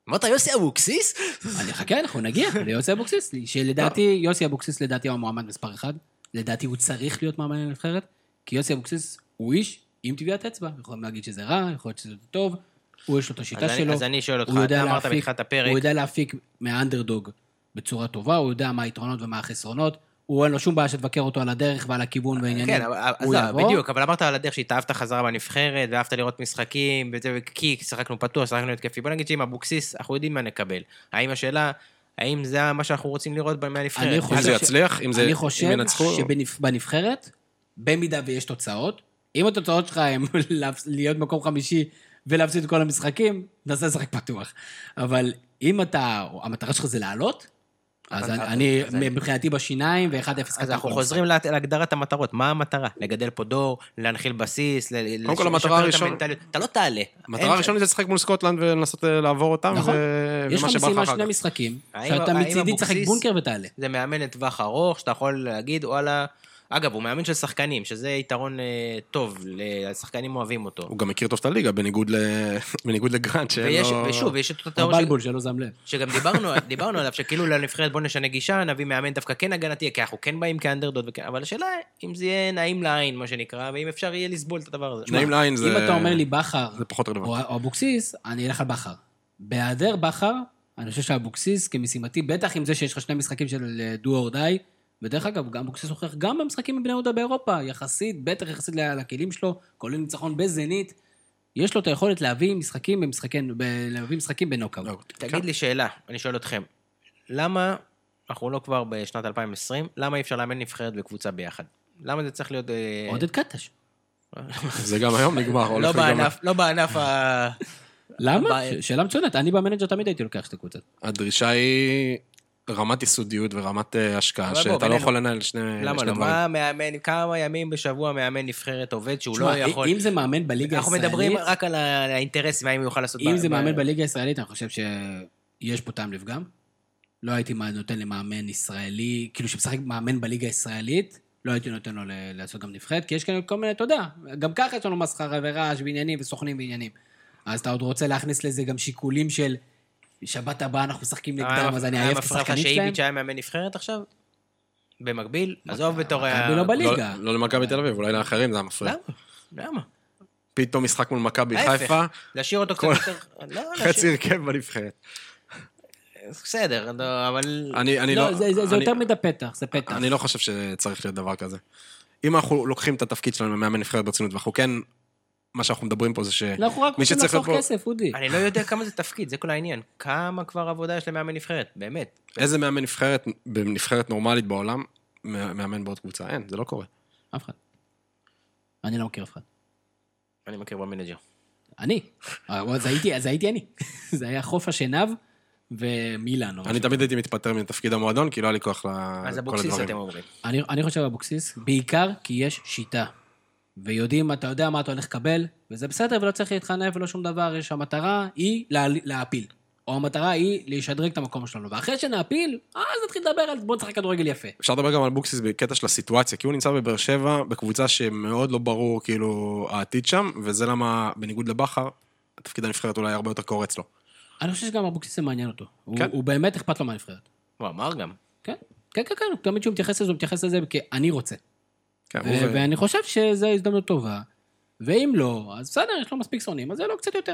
אמרת יוסי אבוקסיס? אני חכה, אנחנו נגיע ליוסי אבוקסיס, שלדעתי, יוסי אבוקסיס לדעתי הוא המועמד מספר אחד. לדעתי הוא צריך להיות מאמן לנבחרת, כי יוסי אבוקסיס הוא איש עם טביעת אצבע. יכולים להגיד שזה רע, יכול להיות שזה טוב, הוא יש לו את השיטה שלו. אז אני שואל אותך, אתה אמרת בתחילת הפרק, הוא יודע להפיק מהאנדרדוג בצורה טובה, הוא יודע מה היתרונות ומה החסרונות. הוא אין לו שום בעיה שתבקר אותו על הדרך ועל הכיוון והעניינים. כן, אבל- הוא אז יבוא. בדיוק, אבל אמרת על הדרך שהתאהבת חזרה בנבחרת, ואהבת לראות משחקים, וזה, כי שיחקנו פתוח, שיחקנו התקפי. בוא נגיד שעם אבוקסיס, אנחנו יודעים מה נקבל. האם השאלה, האם זה מה שאנחנו רוצים לראות מהנבחרת? אני אם חושב זה ש- יצליח, אם זה... אני אם חושב ינצחו... שבנבחרת, במידה ויש תוצאות, אם התוצאות שלך הן להיות מקום חמישי ולהפסיד את כל המשחקים, ננסה לשחק פתוח. אבל אם אתה, המטרה שלך זה לעלות, אז אני- מבחינתי בשיניים ו-1-0 אז אנחנו חוזרים לה- להגדרת המטרות. מה המטרה? לגדל פה דור, להנחיל בסיס, ל- קודם כל, לשפר המטרה את הראשון- המנטליות. אתה לא תעלה. המטרה הראשונית זה לשחק מול סקוטלנד ולנסות אה, לעבור אותם, נכון. ו- יש לך משימה שני. משחקים, שאתה מצידי תשחק אבוקסיס- בונקר ותעלה. זה מאמן לטווח ארוך, שאתה יכול להגיד, וואלה... אגב, הוא מאמן של שחקנים, שזה יתרון אה, טוב, השחקנים אוהבים אותו. הוא גם מכיר טוב את הליגה, בניגוד ל- בניגוד לגרנט, שאין ויש, לו... ושוב, יש את אותו תיאוריה, הבלבול שלא שם לב. שגם דיברנו, דיברנו עליו, שכאילו לנבחרת בוא נשנה גישה, נביא מאמן דווקא כן הגנתי, כי אנחנו כן באים כאנדרדוד, וכן, אבל השאלה אם זה יהיה נעים לעין, מה שנקרא, ואם אפשר יהיה לסבול את הדבר הזה. נעים לעין זה... אם אתה אומר לי בכר, זה פחות רלוונטי. או אבוקסיס, אני אלך על בכר. בהיעדר בכר, אני חושב שאבוקסיס כמשימתי, בטח עם זה שיש לך שני משחקים של דו אור די, ודרך אגב, גם אבוקסיס הוכיח גם במשחקים בבני יהודה באירופה, יחסית, בטח יחסית ל- לכלים שלו, כולל ניצחון בזנית, יש לו את היכולת להביא משחקים במשחקי, ב- להביא משחקים בנוקאוט. תגיד לי שאלה, אני שואל אתכם, למה, אנחנו לא כבר בשנת 2020, למה אי אפשר לאמן נבחרת וקבוצה ביחד? למה זה צריך להיות... אה, עודד קטש. זה גם היום נגמר, לא. בענף, לא בענף ה... למה? שאלה מצוינת, אני במנג'ר תמיד הייתי לוקח שתי קבוצות. הדרישה היא רמת יסודיות ורמת אה, השקעה, שאתה לא. יכול לנהל שני שני למה לא? דברים. מה מאמן, כמה ימים בשבוע מאמן נבחרת עובד שהוא לא יכול... אם זה מאמן בליגה אנחנו הישראלית... מדברים רק על האינטרסים, האם הוא יוכל לעשות... אם זה מאמן בליגה הישראלית, אני חושב שיש פה טעם לפגם. לא הייתי נותן למאמן ישראלי, כאילו שמשחק מאמן בליגה הישראלית, לא הייתי נותן לו לעשות גם נבחרת, כי יש כאן כל מיני, אתה יודע, גם ככה יש לנו מסחרה ורעש ועניינים וסוכנים ועניינים. אז אתה עוד רוצה להכניס לזה גם שיקולים של שבת הבאה אנחנו משחקים נגדם, אז אני אעייף את מפריע לך השחקנים שלהם. שאיביץ' היה מאמן נבחרת עכשיו? במקביל? עזוב בתור... ה- מכבי לא בליגה. לא- לא למכבי תל אביב, אולי לאחרים זה היה מפריע. למה? למה? פתאום משחק מול מכבי. חיפה, להשאיר אותו קצת כל- יותר... לא, חצי הרכב בנבחרת. בסדר, לא, אבל... אני אני לא. זה- זה זה אני- יותר מדי פתח, זה פתח. אני לא חושב שצריך להיות דבר כזה. אם אנחנו לוקחים את התפקיד שלנו ממאמן נבחרת ברצינות, ואנחנו כן, מה שאנחנו מדברים פה זה ש... אנחנו רק רוצים לחסוך כסף, אודי. אני לא יודע כמה זה תפקיד, זה כל העניין. כמה כבר עבודה יש למאמן נבחרת, באמת. איזה מאמן נבחרת, בנבחרת נורמלית בעולם, מאמן בעוד קבוצה? אין, זה לא קורה. אף אחד. אני לא מכיר אף אחד. אני מכיר במנג'ר. אני. אז הייתי, אז הייתי אני. זה היה חוף השנהב ומילאן. אני. תמיד הייתי מתפטר מתפקיד המועדון, כי לא היה לי כוח אז לכל אבוקסיס הדברים. אתם אומרים. אני, אני חושב אבוקסיס, בעיקר כי יש שיטה. ויודעים, אתה יודע מה אתה הולך לקבל, וזה בסדר, ולא צריך להתחנף ולא שום דבר, יש המטרה היא לה, להעפיל. או המטרה היא לשדרג את המקום שלנו. ואחרי שנעפיל, אז נתחיל לדבר על בוא נשחק כדורגל יפה. אפשר לדבר גם על אבוקסיס בקטע של הסיטואציה, כי הוא נמצא בבאר שבע, בקבוצה שמאוד לא ברור כאילו העתיד שם, וזה למה, בניגוד לבכר, התפקיד הנבחרת אולי הרבה יותר קורה אצלו. אני חושב שגם אבוקסיס זה מעניין אותו. הוא, כן. הוא באמת אכפת לו מהנבחרת. הוא אמר גם. כן, כן, כן, כן, תמיד כשהוא מתייחס לזה, הוא מתייחס לזה כאני רוצה. כן, ו- הוא ו- ואני חושב שזו הזדמנות טובה, ואם לא, אז בסדר, יש לו מספיק שונאים, אז זה לא קצת יותר.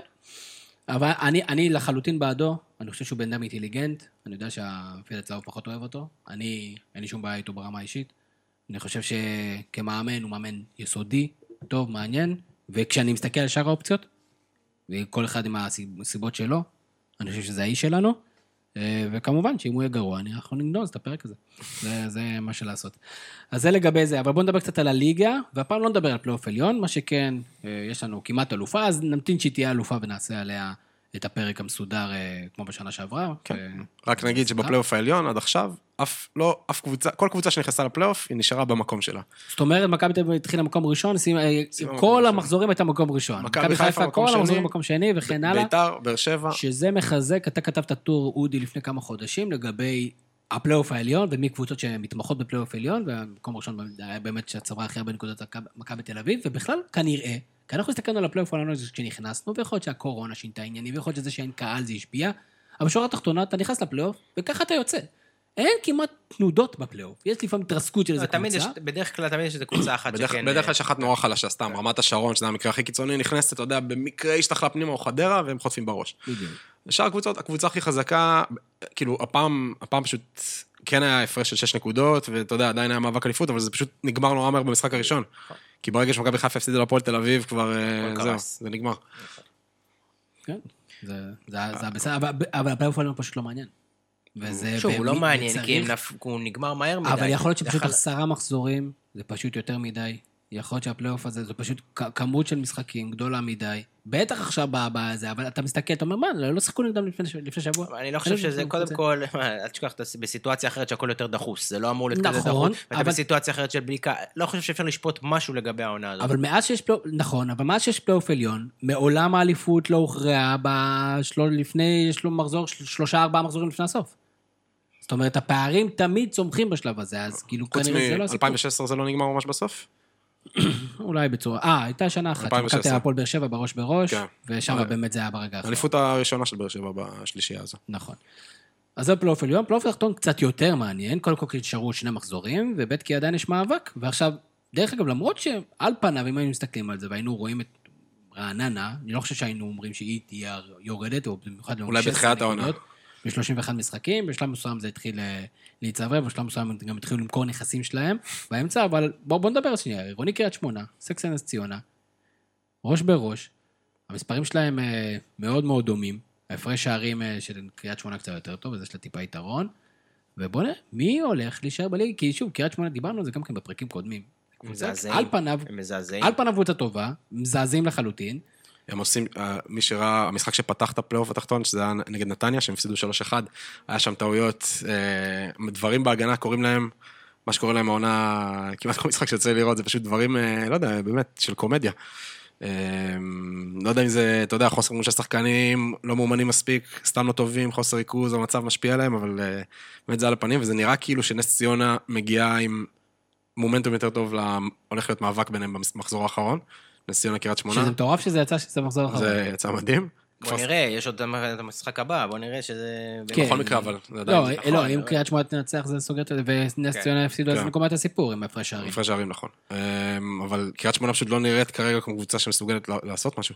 אבל אני, אני לחלוטין בעדו, אני חושב שהוא בן אדם אינטליגנט, אני יודע שהפיל הצהוב פחות אוהב אותו, אני, אין לי שום בעיה איתו ברמה האישית. אני חושב שכמאמן הוא מאמן יסודי, טוב, מעניין, וכשאני מסתכל על שאר האופציות, וכל אחד עם הסיבות שלו, אני חושב שזה האיש שלנו, וכמובן שאם הוא יהיה גרוע, אני- אנחנו נגנוז את הפרק הזה. זה, זה מה יש לעשות. אז זה לגבי זה, אבל בואו נדבר קצת על הליגה, והפעם לא נדבר על פלייאוף עליון, מה שכן, אה, יש לנו כמעט אלופה, אז נמתין שהיא תהיה אלופה ונעשה עליה את הפרק המסודר אה, כמו בשנה שעברה. כן. ו- רק נגיד שבפלייאוף העליון עד עכשיו, אף לא, אף קבוצה, כל קבוצה שנכנסה לפלייאוף, היא נשארה במקום שלה. זאת אומרת, מכבי תל אביב התחילה מקום ראשון, שים- אה, כל. המחזורים הייתה מקום ראשון. מכבי חיפה כל המחזורים מקום שני וכן הלאה. ביתר, באר שבע, שזה מחזק, אתה כתבת טור, אודי, לפני כמה חודשים, לגבי הפלייאוף העליון, ומי קבוצות שמתמחות בפלייאוף העליון, והמקום הראשון היה באמת שהצברה הכי הרבה נקודות מכבי תל אביב, ובכלל, כנראה, כי אנחנו הסתכלנו על הפלייאוף העליון הזה כשנכנסנו, ויכול להיות שהקורונה שינתה עניינים, ויכול להיות שזה שאין קהל זה השפיע, אבל בשורה התחתונה, אתה נכנס לפלייאוף, וככה אתה יוצא. אין כמעט תנודות בפלייאוף, יש לפעמים התרסקות של איזה לא, יש, קבוצה. בדרך כלל תמיד יש איזה קבוצה אחת שכן... בדרך כלל אה, יש אחת נורא חלשה, סתם, רמת השרון, שזה המקרה הכי קיצוני, נכנסת, אתה יודע, במקרה השתחלה פנימה או חדרה, והם חוטפים בראש. בדיוק. שאר הקבוצות, הקבוצה הכי חזקה, כאילו, הפעם, הפעם פשוט כן היה הפרש של 6 נקודות, ואתה יודע, עדיין היה מאבק אליפות, אבל זה פשוט נגמר נורא מהר במשחק הראשון. כי ברגע שמכבי חיפה הפסידה להפועל תל אביב, כבר, אה, זהו. זה נגמר. כן, זה זה היה בסדר, אבל- אבל הפלייאוף פשוט לא מעניין. וזה... שוב, הוא לא מעניין, כי וצריך- הם נפ- הוא נגמר מהר מדי. אבל יכול להיות שפשוט עשרה מחזורים, זה פשוט יותר מדי. יכול להיות שהפלייאוף הזה, זה פשוט כמות של משחקים גדולה מדי. בטח עכשיו ב- בזה, אבל אתה מסתכל, אתה אומר, מה, לא שיחקו נגדם לפני לפני שבוע? אני לא חושב שזה, קודם כל, אל תשכח, אתה בסיטואציה אחרת שהכל יותר דחוס, זה לא אמור להיות כזה נכון, דחוס, ואתה אבל- בסיטואציה אחרת של בדיקה, לא חושב שאפשר לשפוט משהו לגבי העונה הזאת. אבל מאז שיש פלייאוף, נכון, אבל מאז שיש פלייאוף עליון, מעולם האליפות לא הוכרעה לפני, יש לו מחזור, של- שלושה ארבעה מחזורים לפני הסוף. זאת אומרת, הפערים תמיד צומחים בשלב הזה, אז כאילו חוץ כנראה זה לא הסיפור. מ-2016 זה לא נגמר ממש בסוף? אולי בצורה... אה, הייתה שנה אחת, 2016. שמכבי הפועל באר שבע בראש בראש, כן. ושם אה, באמת זה היה ברגע האחרון. האליפות הראשונה של באר שבע בשלישייה הזו. נכון. אז זה פלייאוף עליון, פלייאוף תחתון קצת יותר מעניין, קודם כל נשארו שני מחזורים, וב' כי עדיין יש מאבק, ועכשיו, דרך אגב, למרות שעל פניו, אם היינו מסתכלים על זה, והיינו רואים את רעננה, אני לא חושב שהיינו אומרים שהיא תהיה יורדת, או במיוחד אולי 16 בתחילת העונה. נקודות, ב-31 משחקים, בשלב מסוים זה התחיל אה, להצטברר, בשלב מסוים גם התחילו למכור נכסים שלהם באמצע, אבל בואו בוא נדבר שנייה, עירוני קריית שמונה, סקסי נס ציונה, ראש בראש, המספרים שלהם אה, מאוד מאוד דומים, ההפרש שערים אה, של קריית שמונה קצת יותר טוב, אז יש לה טיפה יתרון, ובואו נראה, מי הולך להישאר בליגה? כי שוב, קריית שמונה, דיברנו על זה גם כן בפרקים קודמים. מזעזעים. על פניו, מזעזעים. על פניו קבוצה טובה, מזעזעים לחלוטין, הם עושים, אה, מי שראה, המשחק שפתח את הפלייאוף התחתון, שזה היה נגד נתניה, שהם הפסידו 3-1, היה שם טעויות, אה, דברים בהגנה קוראים להם, מה שקורה להם העונה, כמעט כל משחק שיוצא לראות, זה פשוט דברים, אה, לא יודע, באמת, של קומדיה. לא יודע אם זה, אתה יודע, חוסר מול של שחקנים, לא מאומנים מספיק, סתם לא טובים, חוסר ריכוז, המצב משפיע עליהם, אבל באמת זה על הפנים, וזה נראה כאילו שנס ציונה מגיעה עם מומנטום יותר טוב, הולך להיות מאבק ביניהם במחזור האחרון. נס ציונה קריית שמונה. שזה מטורף שזה יצא שזה מחזור אחרון. זה יצא מדהים. בוא כפר- נראה, יש עוד את המשחק הבא, בוא נראה שזה... כן. בכל מקרה, אבל זה לא, עדיין לא, נכון, אם קריית שמונה תנצח זה סוגר את זה, ונס כן. ציונה יפסידו, אז כן. זה קומת הסיפור עם הפרש שערים. הפרש שערים, נכון. אמ, אבל קריית שמונה פשוט לא נראית כרגע כמו קבוצה שמסוגלת לעשות משהו.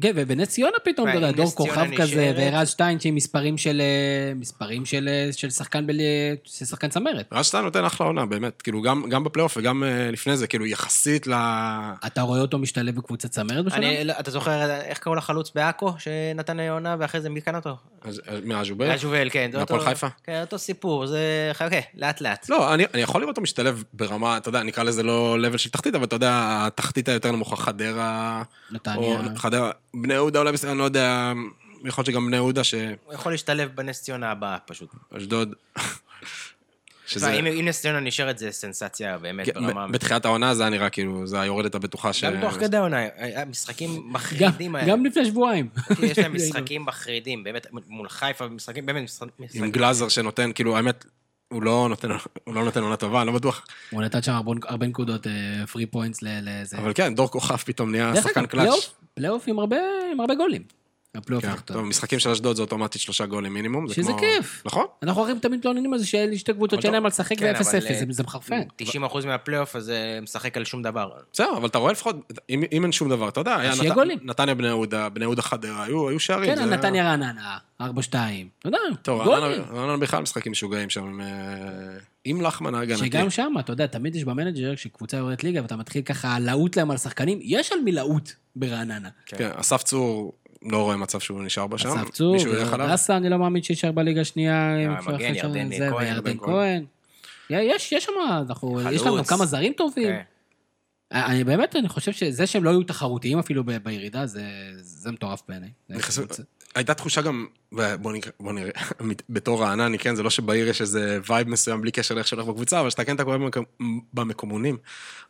כן, ובנס ציונה פתאום, אתה יודע, דור כוכב כזה, ורז שטיין, שעם מספרים של אה, מספרים של אה, של שחקן בל- של שחקן צמרת. רז שטיין נותן אחלה עונה, באמת. כאילו, גם גם בפלייאוף וגם אה, לפני זה, כאילו, יחסית ל... אתה רואה אותו משתלב בקבוצת צמרת בשנה? אני, לא, אתה זוכר איך קראו לחלוץ בעכו, שנתן עונה ואחרי זה מי קנה אותו? מהז'ובל? היה שובל, כן. מהפועל חיפה? כן, אותו סיפור, זה... חכה, לאט לאט. לא, אני, אני יכול לראות אותו משתלב ברמה, אתה יודע, נקרא לזה לא לבל של תחתית, אבל אתה יודע, התחתית היותר נמוכה, חדרה, נתניה. או חדרה, בני יהודה אולי, בסדר, אני לא יודע, יכול להיות שגם בני יהודה, הוא יכול להשתלב בנס ציונה הבאה, פשוט. שאשדוד, שזה... אם אם נס ציונה נשארת זה סנסציה באמת כן, ברמה... בתחילת העונה זה היה נראה כאילו, זה היורדת הבטוחה ש... גם תוך כדי העונה, משחקים מחרידים האלה. גם לפני שבועיים. יש להם משחקים מחרידים, באמת, מול חיפה, משחקים, באמת, משחק- עם משחקים. גלאזר שנותן, כאילו, האמת, הוא לא נותן, הוא לא נותן עונה טובה, אני לא בטוח. הוא נתן שם הרבה- נקודות free points לזה. אבל כן, דור כוכב פתאום נהיה שחקן קלאץ'. פלייאוף- עם הרבה גולים. הפלייאוף כן, התחתון. טוב, משחקים של אשדוד זה אוטומטית שלושה גולים מינימום. זה שזה כיף. נכון. אנחנו הרי תמיד מתלוננים על זה שאין לי שתי קבוצות שאין טוב, להם על לשחק כן, אבל, ו-0-0, זה- אה, זה מחרפן. 90% מהפלייאוף הזה משחק על שום דבר. בסדר, אבל אתה רואה לפחות, אם אין שום דבר, אתה יודע, היה שיהיה נת- גולים. נתניה בני יהודה, בני יהודה חדרה, היו שערים. כן, נתניה רעננה, 4-2. אתה יודע, גולים. רעננה בכלל משחקים משוגעים שם, עם, אה, עם לחמן ההגנתי. שגם שם, אתה יודע, תמיד יש במנג'ר, כשקבוצה יורדת ליגה ואתה מתחיל ככה לעוט להם על שחקנים, יש על מי לעוט ברעננה. כן, אסף צור, לא רואה מצב שהוא נשאר בה שם. אסף צור, מישהו ילך עליו? דסה, אני לא מאמין שישאר בליגה השנייה. אחרי שם ירדן כהן, וירדן ירדן כהן. יש, יש שם, אנחנו, יש לנו גם. כמה זרים טובים. כן. אני באמת, אני חושב שזה שהם לא היו תחרותיים אפילו בירידה, זה, זה מטורף בעיניי. נכנסו- הייתה תחושה גם, בוא נקרא, בוא נראה, בתור רענני, כן, זה לא שבעיר יש איזה vibe מסוים בלי קשר לאיך שהולך בקבוצה, אבל שאתה כן אתה קורא במק- במקומונים.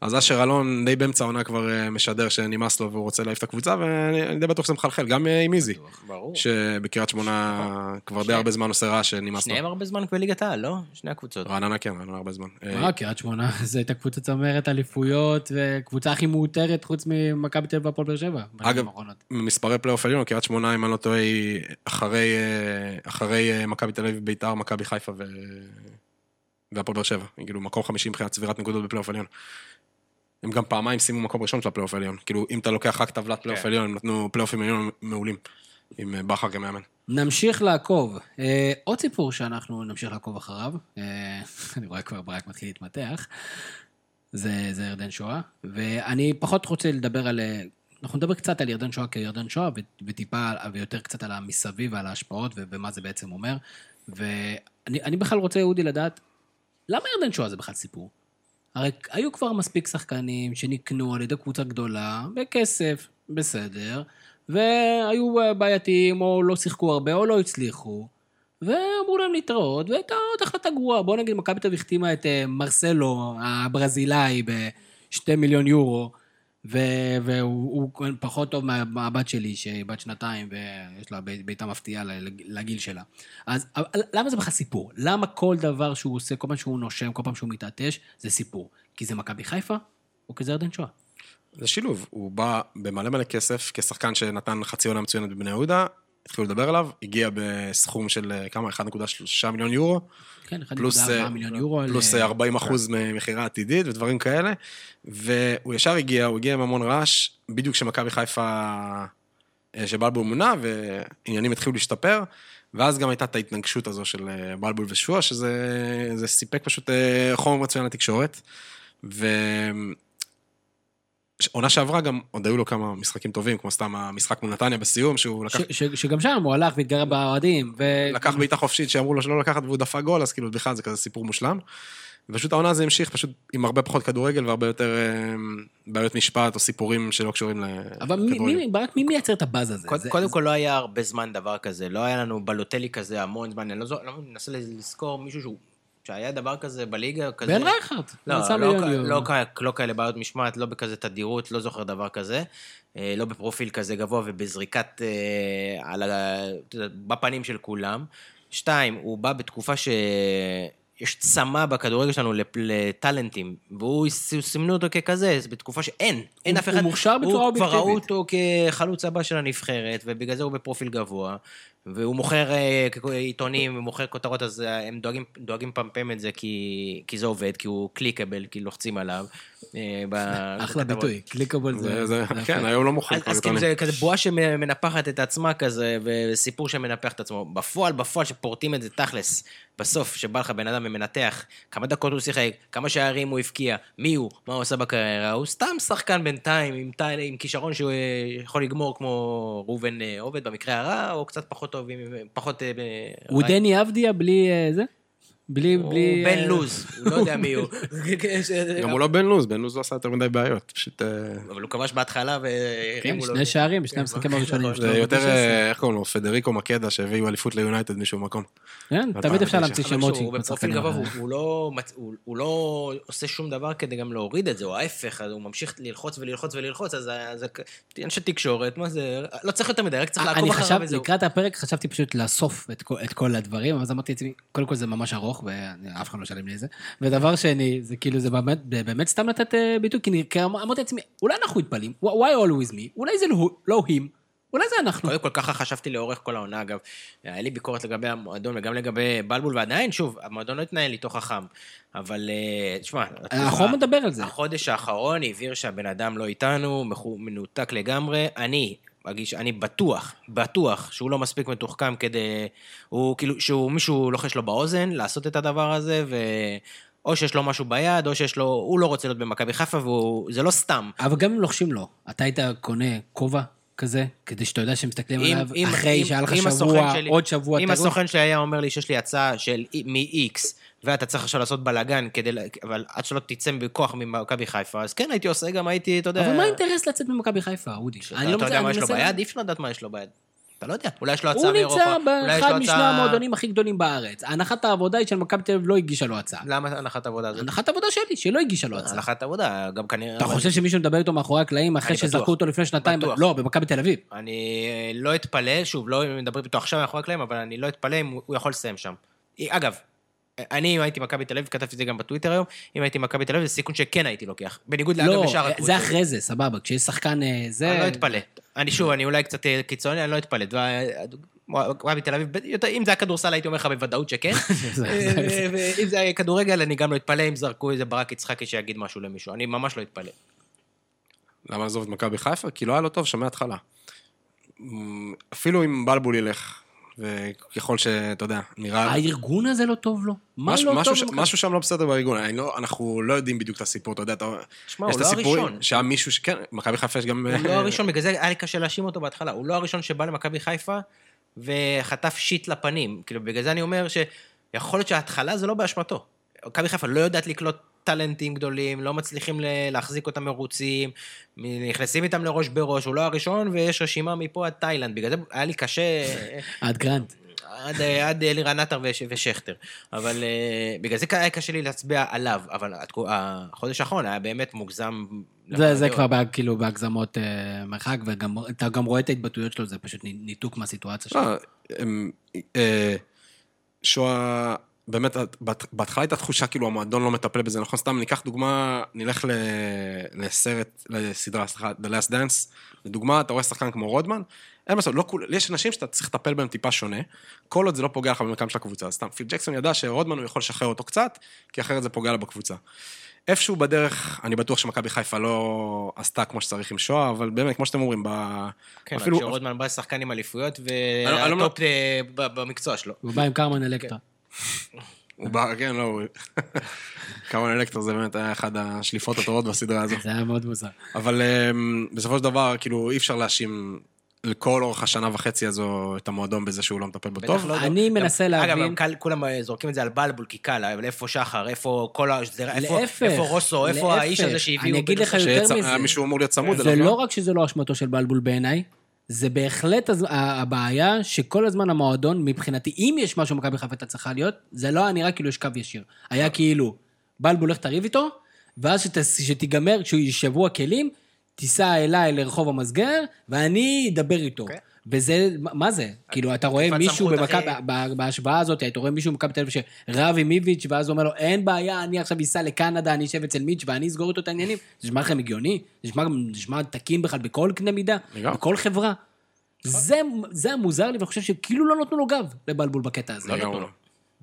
אז אשר אלון די באמצע העונה כבר אה, משדר שנמאס לו והוא רוצה להעיף את הקבוצה, ואני אני די בטוח שזה מחלחל, גם אה, עם איזי, ברור. שבקריית שמונה כבר די הרבה זמן עושה רעש שנמאס לו. שניהם הרבה זמן בליגת העל, לא? שני הקבוצות. רעננה כן, רעננה הרבה זמן. אה, מה, קריית שמונה, זו הייתה קבוצה צמרת אליפויות, וקבוצה הכי מעוטרת חוץ ממכבי תל אביב והפועל באר שבע. אגב. מספרי פלייאוף עליון, קריית שמונה, אם אני לא טועה, היא אחרי, אה, אחרי אה, מכבי תל אביב, ביתר, מכבי חיפה ו... והפועל באר שבע. כאילו מקום חמישי מבחינת צבירת נקודות בפלייאוף עליון. הם גם פעמיים סיימו מקום ראשון של הפלייאוף העליון. כאילו, אם אתה לוקח רק טבלת פלייאוף כן. עליון, הם נתנו פלייאופים עליון מעולים. עם אה, בכר כמאמן. נמשיך לעקוב. אה, עוד סיפור שאנחנו נמשיך לעקוב אחריו, אה, אני רואה כבר ברק מתחיל להתמתח, זה, זה ירדן שואה, ואני פחות רוצה לדבר על... אנחנו נדבר קצת על ירדן שואה כירדן שואה, וטיפה, ויותר קצת על המסביב ועל ההשפעות, ומה זה בעצם אומר. ואני אני בכלל רוצה, אודי, לדעת, למה ירדן שואה זה בכלל סיפור? הרי היו כבר מספיק שחקנים שנקנו על ידי קבוצה גדולה, בכסף, בסדר, והיו אה, בעייתיים, או לא שיחקו הרבה, או לא הצליחו, ואמרו להם להתראות, והייתה עוד החלטה גרועה. בוא נגיד, מכבי תל אביב החתימה את אה, מרסלו, הברזילאי, בשתי מיליון יורו, והוא הוא פחות טוב מה- מהבת שלי, שהיא בת שנתיים, ויש לה בעיטה מפתיעה לגיל שלה. אז למה זה בכלל סיפור? למה כל דבר שהוא עושה, כל פעם שהוא נושם, כל פעם שהוא מתעטש, זה סיפור? כי זה מכבי חיפה, או כי זה ירדן שואה? זה שילוב, הוא בא במלא מלא כסף, כשחקן שנתן חצי עונה מצוינת בבני יהודה, התחילו לדבר עליו, הגיע בסכום של אה, כמה? 1.3 מיליון יורו, כן, 1.4 פלוס, אה, מיליון יורו. על, פלוס אה, אה, 40 אחוז ממכירה עתידית ודברים כאלה, והוא ישר הגיע, הוא הגיע עם המון רעש, בדיוק כשמכבי חיפה, שבלבול מונה, ועניינים התחילו להשתפר, ואז גם הייתה את ההתנגשות הזו של בלבול ושועה, שזה זה סיפק פשוט חומר מצוין לתקשורת, ו... עונה שעברה גם, עוד היו לו כמה משחקים טובים, כמו סתם המשחק מול נתניה בסיום, שהוא לקח, ש, ש, שגם שם הוא הלך והתגרה באוהדים. ו... לקח בעיטה חופשית שאמרו לו שלא לקחת והוא דפק גול, אז כאילו בכלל זה כזה סיפור מושלם. ופשוט העונה הזו המשיך פשוט עם הרבה פחות כדורגל והרבה יותר אה, בעיות משפט או סיפורים שלא קשורים אבל מי, לכדורגל. מי, ברק, מי מייצר את הבאז הזה? קוד- זה- קודם זה- כל לא היה הרבה זמן דבר כזה, לא היה לנו בלוטלי כזה המון זמן, אני לא לא מנסה לזכור מישהו שהוא, שהיה דבר כזה בליגה כזה. בן רייכרד. לא, לא. לא, כ- לא כאלה בעיות משמעת, לא בכזה תדירות, לא זוכר דבר כזה. אה, לא בפרופיל כזה גבוה ובזריקת... אה, על ה... בפנים של כולם. שתיים, הוא בא בתקופה ש... יש צמא בכדורגל שלנו לטאלנטים, והוא סימנו אותו ככזה, זה בתקופה שאין, אין אף אחד. הוא מוכשר בצורה הוא כבר ראו אובייקטיבית. אותו כחלוץ הבא של הנבחרת, ובגלל זה הוא בפרופיל גבוה, והוא מוכר אה, עיתונים, ומוכר כותרות, אז אה, הם דואגים, דואגים לפמפם את זה כי, כי זה עובד, כי הוא קליקבל, כי לוחצים עליו. אה, ב- אחלה. ביטוי, קליקable זה... זה, כן. היום לא מוכרים אז, אז כאילו זה כזה בועה שמנפחת את עצמה כזה, וסיפור שמנפח את עצמו. בפועל, בפועל, שפורטים את זה תכלס, בסוף, שבא לך בן אדם ומנתח, כמה דקות הוא שיחק, כמה שערים הוא הבקיע, מי הוא, מה הוא עושה בקריירה, הוא סתם שחקן בינתיים, עם, עם כישרון שהוא יכול לגמור כמו ראובן עובד במקרה הרע, או קצת פחות טוב, עם- פחות... אה, הוא רע. דני אבדיה בלי אה, זה? בלי, בלי... הוא בן אה, לוז, הוא לא יודע מי הוא. גם הוא לא בן לוז, בן לוז לא עשה יותר מדי בעיות. פשוט... אה, אבל הוא כבש בהתחלה כן, והרימו לו. שני שערים בשני כן, המשחקים הראשונים נכון. שלו. זה יותר, ב-16. אה, איך קוראים לו, פדריקו מקדה, שהביאו אליפות ליונייטד משום מקום. כן, תמיד אפשר להמציא שמות שהוא של בפרופיל שחקנים. גבוה, הוא- הוא לא הוא- הוא לא עושה שום דבר כדי גם להוריד את זה, או ההפך, הוא ממשיך ללחוץ וללחוץ וללחוץ, אז אנשי תקשורת, מה זה, לא צריך יותר מדי, רק צריך לעקוב אני אחריו וזהו. לקראת הפרק חשבתי פשוט לאסוף את כל, את כל הדברים, אז אמרתי לעצמי, קודם כל זה ממש ארוך, ואף אחד לא ישלם לי את זה. ודבר שני, זה כאילו, זה באמת, באמת סתם לתת אה, ביטוי, כי כי אמרתי לעצמי, אולי אנחנו מתפלאים, why always me, אולי זה לא, לא הם, אולי זה אנחנו. קודם כל, ככה חשבתי לאורך כל העונה, אגב. היה לי ביקורת לגבי המועדון וגם לגבי בלבול, ועדיין, שוב, המועדון לא התנהל איתו חכם. אבל, אה, תשמע, אנחנו מדבר על זה. החודש האחרון הבהיר שהבן אדם לא איתנו, מנותק לגמרי. אני, מרגיש, אני בטוח, בטוח שהוא לא מספיק מתוחכם כדי... הוא כאילו, שהוא מישהו לוחש לו באוזן לעשות את הדבר הזה, ו... או שיש לו משהו ביד, או שיש לו... הוא לא רוצה להיות במכבי חיפה, וזה לא סתם. אבל גם אם לוחשים לו, אתה היית קונה כובע כזה, כדי שאתה יודע שמסתכלים אם- עליו, אם- אחרי שהיה לך שבוע, שלי- עוד שבוע, אם תראו. הסוכן שלי היה אומר לי שיש לי הצעה של מ-X, ואתה צריך עכשיו לעשות בלאגן, כדי... אבל עד שלא תצא בכוח ממכבי חיפה, אז כן, הייתי עושה, גם הייתי, אתה יודע... אבל מה האינטרס לצאת ממכבי חיפה, אודי? אני לא אתה מצא- יודע מה יש לו ביד? אי אפשר לדעת מה יש לו ביד. אתה לא יודע, אולי יש לו הצעה הוא מאירופה. נמצא אולי יש באחד משני המועדונים הכי גדולים בארץ. הנחת העבודה היא של מכבי תל אביב לא הגישה לו הצעה. למה הנחת עבודה הזאת? הנחת העבודה שלי, שלא הגישה לו הצעה. הנחת עבודה, גם כנראה... אתה חושב שמישהו מדבר איתו מאחורי הקלעים אחרי שזרקו. אותו לפני שנתיים? לא, במכבי תל אביב. אני לא אתפלא, שוב, לא מדברים איתו עכשיו מאחורי הקלעים, אבל אני לא אתפלא אם הוא הוא יכול לסיים שם. אגב, אני, אם הייתי מכבי תל אביב, כתבתי את זה גם בטוויטר היום, אם הייתי מכבי תל אביב, זה סיכון שכן הייתי לוקח. בניגוד לאגב לא, לשאר הקבוצות. זה אחרי זה, סבבה. כשיש שחקן אה, זה... אני לא אתפלא. אני שוב, אני אולי קצת אה, קיצוני, אני לא אתפלא. מכבי תל אביב, אם זה היה כדורסל, הייתי אומר לך בוודאות שכן. אה, ואם זה היה כדורגל, אני גם לא אתפלא אם זרקו איזה ברק יצחקי שיגיד משהו למישהו. אני ממש לא אתפלא. למה לעזוב את מכבי חיפה? כי לא היה לו טוב שם מההתחלה. אמ, אפילו אם בלבול ילך, וככל שאתה יודע, נראה... הארגון הזה לא טוב לו? מה משהו- לא משהו טוב? ש- במכבי- משהו שם לא בסדר בארגון, לא- אנחנו לא יודעים בדיוק את הסיפור, אתה יודע, אתה... שמע, יש הוא את לא הראשון. שהיה מישהו ש... כן, מכבי חיפה יש גם... הוא לא הראשון, בגלל זה היה לי קשה להאשים אותו בהתחלה. הוא לא הראשון שבא למכבי חיפה וחטף שיט לפנים. כאילו, בגלל זה אני אומר שיכול להיות שההתחלה זה לא באשמתו. מכבי חיפה לא יודעת לקלוט טאלנטים גדולים, לא מצליחים להחזיק אותם מרוצים, נכנסים איתם לראש בראש, הוא לא הראשון, ויש רשימה מפה עד תאילנד. בגלל זה היה לי קשה... עד גרנט. עד, עד אלירן עטר וש, ושכטר. אבל uh, בגלל זה היה קשה לי להצביע עליו, אבל החודש האחרון היה באמת מוגזם. זה, זה. כבר בה- כאילו בהגזמות אה, מרחק, ואתה גם רואה את ההתבטאויות שלו, זה פשוט ני- ניתוק מהסיטואציה שלו. לא, הם, אה, שואה, באמת, בהתחלה הייתה תחושה כאילו המועדון לא מטפל בזה, נכון? סתם ניקח דוגמה, נלך ל- לסרט, לסדרה, סליחה, The Last Dance, לדוגמה, אתה רואה שחקן כמו רודמן, אין מה לעשות, לא כול, יש אנשים שאתה צריך לטפל בהם טיפה שונה, כל עוד זה לא פוגע לך במקום של הקבוצה. סתם, פיל ג'קסון ידע שרודמן הוא יכול לשחרר אותו קצת, כי אחרת זה פוגע לו בקבוצה. איפשהו בדרך, אני בטוח שמכבי חיפה לא עשתה כמו שצריך עם שואה, אבל באמת, כמו שאתם אומרים, ב... כן, אפילו- אפילו... שרודמן בא לשחקן עם אליפויות, לא- אני לא- והטופ אה, במקצוע שלו. הוא בא עם קרמן אלקטרה. הוא בא, כן, לא. קרמן אלקטר זה באמת היה אחד השליפות הטובות בסדרה הזאת. זה היה מאוד מוזר. אבל אמ, בסופו של דבר, כאילו, אי אפשר להאשים לכל אורך השנה וחצי הזו את המועדון בזה שהוא לא מטפל בו טוב. לא יודע. אני מנסה אגב, להבין- גם קל, כולם אה, זורקים את זה על בלבול, כי קל, אבל איפה שחר, איפה כל ה... איפה- להפך, איפה רוסו, איפה. האיש הזה שהביאו? אני אגיד לך יותר מזה. מישהו אמור להיות צמוד זה אליו, לא רק שזה לא אשמתו של בלבול בעיניי, זה בהחלט הז- הבעיה שכל הזמן המועדון, מבחינתי, אם יש משהו במכבי חיפה הייתה צריכה להיות, זה לא היה נראה כאילו יש קו ישיר. היה כאילו, בלבול לך תריב איתו, ואז שת- שתיגמר, כשהוא שבוע כלים, תיסע אליי לרחוב המסגר, ואני אדבר איתו. אוקיי. וזה, מה- זה? כאילו, אתה רואה מישהו במכבי, בהשוואה הזאת, אתה רואה מישהו במכבי תל אביב שרב עם איביץ', ואז הוא אומר לו, אין בעיה, אני עכשיו אסע לקנדה, אני אשב אצל מיץ' ואני אסגור איתו את העניינים. זה נשמע לכם הגיוני? זה נשמע, תקין בכלל בכל קנה מידה? בכל חברה? זה, זה המוזר לי, ואני חושב שכאילו לא נתנו לו גב לבלבול בקטע הזה. לא נתנו לו.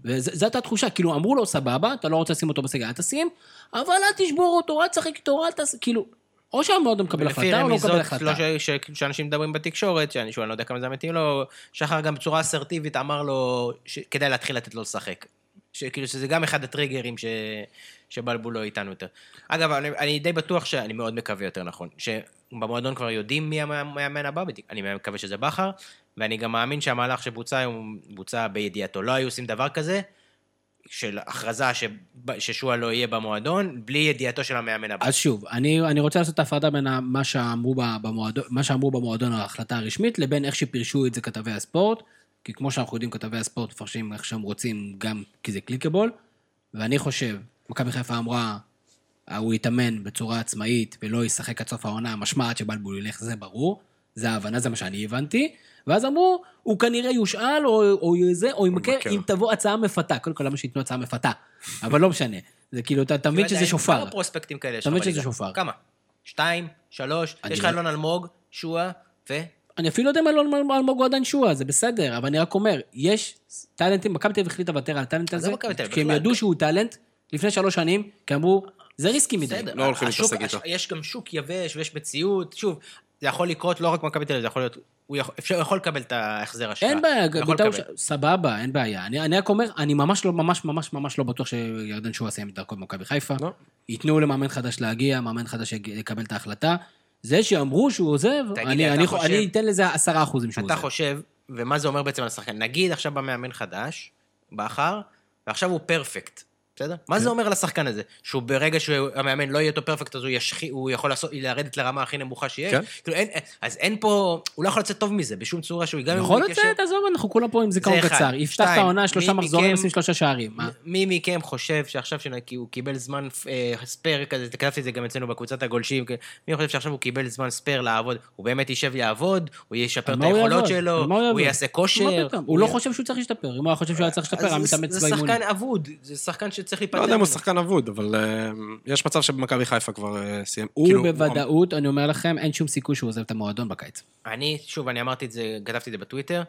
וזאת התחושה, כאילו אמרו לו, סבבה, אתה לא רוצה לשים אותו בסגל, אל תשים, אבל אל תשבור אותו, אל תשחק איתו, אל תעשה, כאילו, או שהמועדון מקבל החלטה או לא מקבל רמיזות, החלטה. לא ש- ש- שאנשים מדברים בתקשורת, שאני שואל, לא יודע כמה זה מתאים לו, שחר גם בצורה אסרטיבית אמר לו שכדאי להתחיל לתת לו לשחק. שכאילו שזה גם אחד הטריגרים ש... שבלבול לא איתנו יותר. אגב, אני, אני די בטוח שאני מאוד מקווה יותר נכון, שבמועדון כבר יודעים מי המ- המאמן הבא. אני מקווה שזה בכר, ואני גם מאמין שהמהלך שבוצע היום בוצע בידיעתו. לא היו עושים דבר כזה, של הכרזה ש- ששועה לא יהיה במועדון, בלי ידיעתו של המאמן הבא. אז שוב, אני, אני רוצה לעשות את ההפרדה בין מה שאמרו, במועדון, מה שאמרו במועדון ההחלטה הרשמית, לבין איך שפירשו את זה כתבי הספורט, כי כמו שאנחנו יודעים, כתבי הספורט מפרשים איך שהם רוצים, גם כי זה קליקבול, ואני חושב, מכבי חיפה אמרה, "אה, הוא יתאמן בצורה עצמאית ולא ישחק עד סוף העונה, משמע עד שבלבול ילך, זה ברור, זה ההבנה, זה מה שאני הבנתי, ואז אמרו, הוא כנראה יושאל, או, או זה, או ימכר, ימכר. אם תבוא הצעה מפתה. קודם כל, למה שייתנו הצעה מפתה? אבל לא משנה. זה כאילו, אתה אתה מבין שזה שופר. כמה פרוספקטים כאלה יש אתה לך מבין שזה? שופר. כמה? שתיים? שלוש? יש לך לא- אלון אלמוג, שועה, ו... אני אפילו לא יודע אם אלון אלמוג הוא עדיין שועה, זה בסדר, אבל אני רק אומר, יש טאלנטים, מכבי תל אביב החליטה לוותר על הטאלנט הזה, מכבי כי הם. ידעו שהוא טאלנט לפני שלוש שנים, כי אמרו, זה ריסקי מדי. בסדר. לא הולכים להתעסק איתו. יש גם שוק יבש ויש מציאות. שוב, זה יכול לקרות לא רק במכבי תל אביב, זה יכול להיות... הוא יכול- אפשר- הוא יכול לקבל את ההחזר השקעה. אין בעיה, בית"ר. ירושלים- סבבה, אין בעיה. אני אני רק אומר, אני ממש לא, ממש ממש ממש לא בטוח שירדן שועה יסיים את דרכו במכבי חיפה. לא. ייתנו למאמן חדש להגיע, מאמן חדש יקבל את ההחלטה. זה שאמרו שהוא עוזב, תגיד אני- אתה אני חושב- אני אתן לזה עשרה אחוזים שהוא אתה עוזב. חושב, ומה זה אומר בעצם על השחקן? נגיד עכשיו בא מאמן חדש, בכר, ועכשיו הוא פרפקט, בסדר? מה כן. זה אומר על השחקן הזה? שהוא ברגע שהמאמן לא יהיה אותו פרפקט, אז הוא, ישחי, הוא יכול לעשות, לרדת לרמה הכי נמוכה שיש? כן. כאילו אין, אז אין פה, הוא לא יכול לצאת טוב מזה, בשום צורה שהוא, גם אם יכול לצאת, עזוב, אנחנו כולם פה עם זיכרון זה. קצר. יפתח את העונה, שלושה מחזורים, ישים שלושה שערים. מה? מי מכם חושב שעכשיו כי הוא קיבל זמן אה, spare כזה, כתבתי את זה גם אצלנו בקבוצת הגולשים, כ- מי חושב שעכשיו הוא קיבל זמן spare לעבוד, הוא באמת יישב יעבוד, הוא ישפר את מה היכולות? שלו, מה הוא? יעשה כושר. מה? הוא לא חושב שהוא צריך להשתפר. אם הוא היה חושב שהוא היה צריך להשתפר, היה זה- מתאמץ זה באימונים. שחקן אבוד, זה שחקן שצריך להיפטר לא יודע אם הוא. שחקן אבוד, אבל אה, יש מצב שבמכבי חיפה כבר אה, סיים. הוא כאילו, בוודאות, אני אומר לכם, אין שום סיכוי שהוא עוזב את המועדון בקיץ. אני, שוב, אני אמרתי את זה, כתבתי את זה בטוויטר.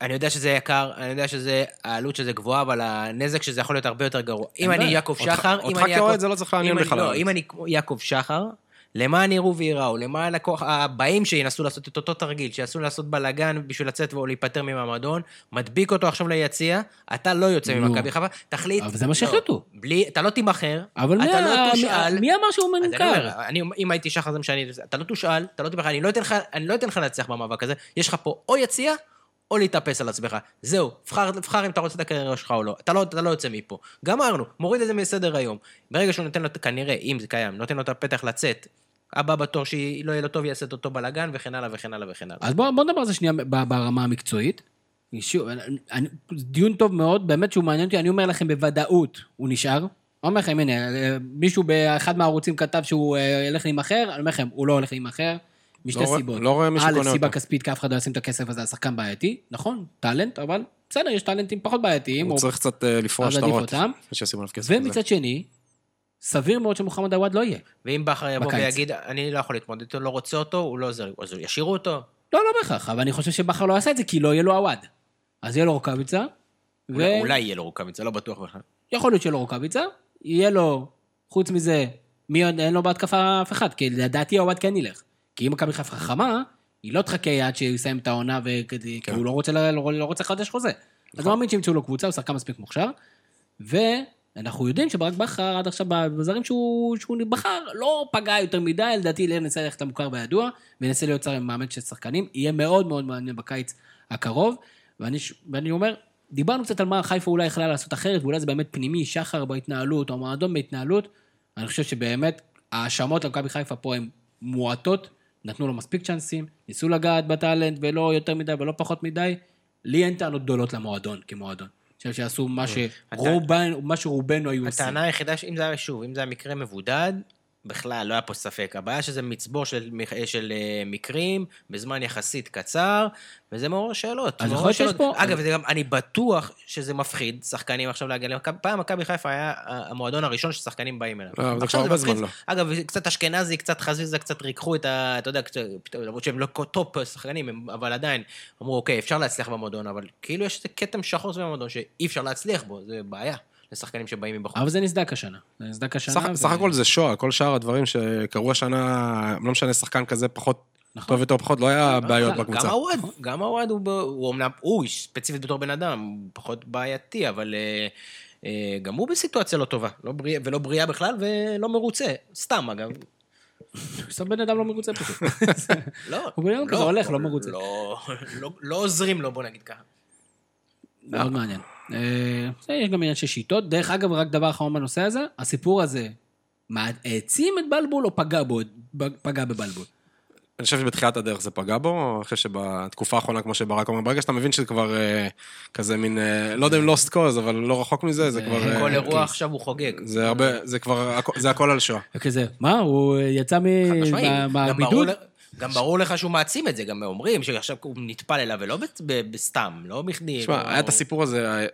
אני יודע שזה יקר, אני יודע שזה, העלות שזה גבוהה, אבל הנזק שזה יכול להיות הרבה יותר גרוע. אם אני. יעקב אותך- שחר, אם אותך אני יעקב... כאוהד זה לא צריך לעניין בכלל, לא. אם אני יעקב שחר, למען יראו וייראו, למען הכוח, הבאים שינסו לעשות את אותו תרגיל, שינסו לעשות בלאגן בשביל לצאת או להיפטר מהמועדון, מדביק אותו עכשיו ליציע, אתה לא יוצא. ממכבי חיפה, תחליט... אבל זה מה לא, שהחליטו. בלי, אתה לא תימכר, אבל מי אתה לא תושאל. מי- אמר שהוא אז אני מנכ"ל? אומר, אם הייתי שחר זה מה שאני... אתה לא תושאל, אתה לא אני לא אני לא אתן לך להצליח במאבק הזה. יש לך פה או יציע, או להתאפס על עצמך. זהו, בחר, בחר אם אתה רוצה את הקריירה שלך או לא. אתה לא, אתה לא יוצא מפה. גמרנו, מוריד את זה מסדר היום. ברגע שהוא נותן לו, כנראה, אם זה קיים, נותן לו את הפתח לצאת, הבא בתור שלא יהיה לו טוב, יעשה את אותו בלאגן, וכן הלאה וכן הלאה וכן הלאה. אז בואו בוא נדבר על זה שנייה ברמה המקצועית. שוב, אני- אני- דיון טוב מאוד, באמת שהוא מעניין אותי, אני אומר לכם בוודאות, הוא נשאר. אני אומר לכם, הנה, אה, מישהו באחד מהערוצים כתב שהוא אה, ילך להימכר, אני אומר לכם, הוא לא הולך להימכר, משתי לא סיבות. לא רואה מישהו א', קונה סיבה אותו. כספית, כי אף אחד לא ישים את הכסף הזה על שחקן בעייתי, נכון, טאלנט, אבל בסדר, יש טאלנטים פחות בעייתיים. הוא או- צריך קצת אה, לפרוש אז את. וזה. ומצד שני, סביר מאוד שמוחמד עוואד לא יהיה. ואם בכר יבוא בקיץ. ויגיד, אני לא יכול להתמודד איתו, לא רוצה אותו, הוא לא עוזר אז ישאירו אותו? לא, לא בהכרח, אבל אני חושב שבכר לא יעשה את זה, כי לא יהיה לו עווד. אז יהיה לו רוקאביצה, ו... אולי- אולי יהיה לו רוקאביצה, לא בטוח בכלל. יכול להיות שיהיה לו רוקאביצה, יהיה לו, חוץ מזה, מי עוד, אין לו בהתקפה אף אחד, כי לדעתי עווד כן ילך. כי אם מכבי חיפה חכמה, היא לא תחכה עד שהוא יסיים את העונה, וכדי- כי הוא לא רוצה, לא, לא רוצה לחדש חוזה. אז הוא מאמין שימצאו לו קבוצה, הוא שחקן מספיק מוכשר, ואנחנו יודעים שברק בכר עד עכשיו בזרים שהוא, שהוא בחר, לא פגע יותר מדי, לדעתי ינסה ללכת למוכר והידוע, וינסה להיות שר מאמן של שחקנים, יהיה מאוד מאוד מעניין בקיץ הקרוב, ואני, ואני אומר, דיברנו קצת על מה חיפה אולי יכלה לעשות אחרת, ואולי זה באמת פנימי, שחר בהתנהלות, או מועדון בהתנהלות, אני חושב שבאמת ההאשמות למכבי חיפה פה הן מועטות, נתנו לו מספיק צ'אנסים, ניסו לגעת בטאלנט ולא יותר מדי ולא פחות מדי. לי אין טענות גדולות למועדון כמועדון. חושב שעשו מה שרובן, מה שרובנו היו עושים. הטענה היחידה, שאם זה היה, שוב, אם זה היה מקרה מבודד, בכלל, לא היה פה ספק. הבעיה שזה מצבור של, של אה, מקרים בזמן יחסית קצר, וזה מעורר שאלות. אז יכול להיות שיש. פה- אגב, גם, אני בטוח שזה מפחיד שחקנים עכשיו להגיע למכבי. פעם מכבי חיפה היה המועדון הראשון ששחקנים באים אליו. לא, זה כבר הרבה. זמן לא. אגב, קצת אשכנזי, קצת חזיזה, קצת ריככו את ה... אתה יודע, למרות שהם לא top שחקנים, אבל עדיין, אמרו, אוקיי, אפשר להצליח במועדון, אבל כאילו יש איזה כתם שחור סביב המועדון שאי אפשר להצליח בו, זה בעיה לשחקנים שבאים מבחוץ. אבל זה נסדק השנה. זה נסדק השנה. סך- ו- סך הכל זה שואה, כל שאר הדברים שקרו השנה, לא משנה, שחקן כזה פחות, נכון. טוב יותר פחות, לא היה בעיות גם בקבוצה. הוואד, גם הוואד הוא, הוא אמנם, הוא ספציפית בתור בן אדם, הוא פחות בעייתי, אבל אה, אה, גם הוא בסיטואציה לא טובה, לא בריאה, ולא בריאה בכלל, ולא מרוצה. סתם, אגב. סתם בן אדם לא מרוצה פשוט. לא. הוא בן אדם כזה הולך, לא מרוצה. לא, לא, לא עוזרים לו, בוא נגיד ככה. מאוד מעניין. אה, זה יש גם עניין של שיטות. דרך אגב, רק דבר אחרון בנושא הזה, הסיפור הזה, מה, העצים את בלבול או פגע בו, פגע בבלבול? אני חושב שבתחילת הדרך זה פגע בו, חושב שבתקופה האחרונה, כמו שברק אומר, ברגע שאתה מבין שזה כבר אה, כזה מין, אה, לא יודע אם לוסט קוז, אבל לא רחוק מזה, זה כבר... כל כן. אירוע עכשיו הוא חוגג. זה הרבה, זה כבר, זה הכל על שואה. וכזה, מה, הוא יצא מהבידוד? גם ברור לך שהוא מעצים את זה, גם אומרים שעכשיו הוא נטפל אליו, ולא בסתם, לא בכדי. תשמע, לא- היה את הסיפור הזה,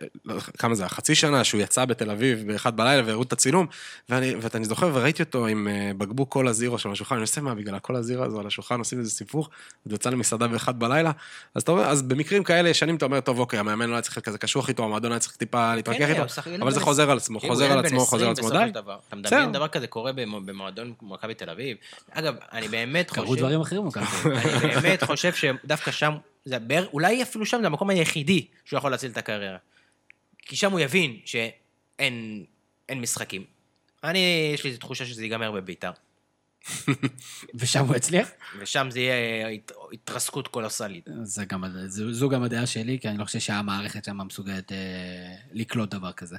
כמה זה? חצי שנה, שהוא יצא בתל אביב באחד בלילה והראו את הצילום, ואני, זוכר וראיתי אותו עם אה, בקבוק קולה זירו שם על השולחן, אני עושה מה, בגלל הקולה זירו הזו על השולחן עושים איזה סיפור, הוא יצא למסעדה באחד בלילה, אז אתה אומר, אז במקרים כאלה ישנים אתה אומר, טוב, אוקיי, המאמן לא היה צריך להיות כזה קשוח איתו, המועדון היה צריך טיפה להתווכח כן, איתו, אבל זה חוזר על עצמו, חוזר על עצמו, חוזר על 20 עצמו, די. אתה. מדמיין דבר כזה קורה במ- במועדון כמו מכבי תל אביב. אגב, אני באמת קרו חושב... תל אביב. אני באמת חושב שדווקא שם, זה בער- אולי אפילו שם זה המקום היחידי שהוא יכול להציל את הקריירה. כי שם הוא יבין שאין אין משחקים. אני, יש לי תחושה שזה ייגמר בביתר. ושם הוא הצליח? ושם זה יהיה הת- התרסקות קולוסלית. זה גם, זו, זו גם הדעה שלי, כי אני לא חושב שהמערכת שם מסוגלת אה, לקלוט דבר כזה.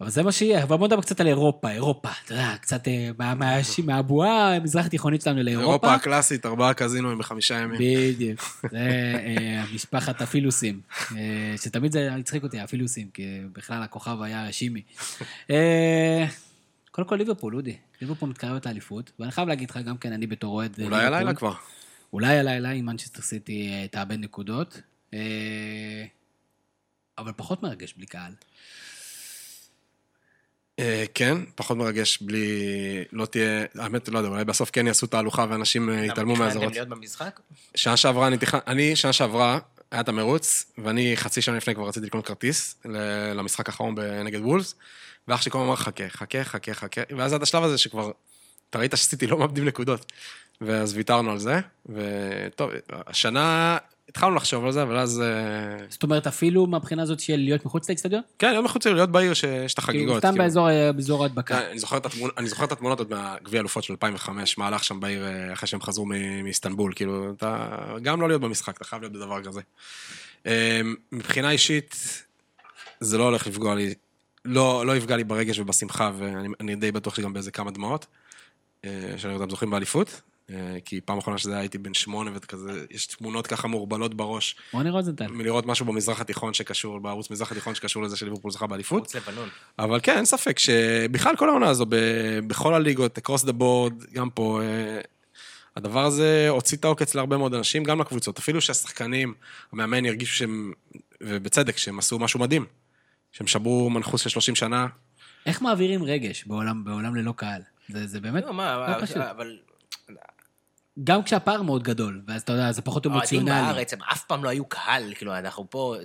אבל זה מה שיהיה, אבל בוא נדבר קצת על אירופה, אירופה, אתה יודע, קצת אה, מה- מה- מהבועה המזרח התיכונית שלנו לאירופה. אירופה הקלאסית, ארבעה קזינואים בחמישה ימים. בדיוק, זה אה, משפחת הפילוסים, אה, שתמיד זה הצחיק אותי, הפילוסים, כי בכלל הכוכב היה שימי. קודם כל ליברפול, אודי, ליברפול מתקרבת לאליפות, ואני חייב להגיד לך גם כן, אני בתור אוהד אולי ליברפול, הלילה כבר. אולי הלילה אם מנצ'סטר סיטי תאבד נקודות, אבל פחות מרגש בלי קהל. אה, כן, פחות מרגש בלי... לא תהיה... האמת, לא יודע, אולי בסוף כן יעשו תהלוכה ואנשים אה, יתעלמו תכננתם מהאזהרות. להיות במשחק? שנה שעברה אני תכנן... אני, שנה שעברה, היה את המרוץ, ואני חצי שנה לפני כבר רציתי לקנות כרטיס למשחק האחרון נגד וולס, ואח שלי כל הזמן אמר, חכה, חכה, חכה, חכה, ואז עד השלב הזה שכבר, אתה ראית שעשיתי לא מאבדים נקודות. ואז ויתרנו על זה, וטוב, השנה התחלנו לחשוב על זה, אבל אז... אה, זאת אומרת, אפילו מהבחינה הזאת של להיות מחוץ לאצטדיון? כן, יום מחוץ להיות בעיר שיש את כאילו, החגיגות. סתם כאילו. באזור אה, באזור ההדבקה. אני זוכר את התמונות, עוד מהגביע אלופות של 2005, מה הלך שם בעיר אה, אחרי שהם חזרו מאיסטנבול, כאילו, אתה, גם לא להיות במשחק, אתה חייב להיות בדבר כזה. מבחינה אישית, זה לא הולך לפגוע לי, לא, לא יפגע לי ברגש ובשמחה, ואני אני די בטוח שגם באיזה כמה דמעות, שאני אותם זוכים באליפות, כי פעם אחרונה שזה היה הייתי בן שמונה וכזה, יש תמונות ככה מעורבלות בראש, רוני רוזנטל. מלראות משהו במזרח התיכון שקשור, בערוץ מזרח התיכון שקשור לזה שליברפול זכה באליפות. חוץ לבנון. אבל כן, אין ספק שבכלל כל העונה הזו, בכל הליגות, across the board, גם פה, אה, הדבר הזה הוציא את העוקץ להרבה מאוד אנשים, גם לקבוצות. אפילו שהשחקנים, המאמן הרגישו שהם, ובצדק, שהם עשו משהו מדהים. שהם שברו מנחוס של 30 שנה. איך מעבירים רגש בעולם בעולם ללא קהל? זה זה באמת לא, מה, לא פשוט. אבל גם כשהפער מאוד גדול, ואז אתה יודע, זה פחות האוהדים אמוציונלי. בארץ הם אף פעם לא היו קהל, כאילו, אנחנו פה,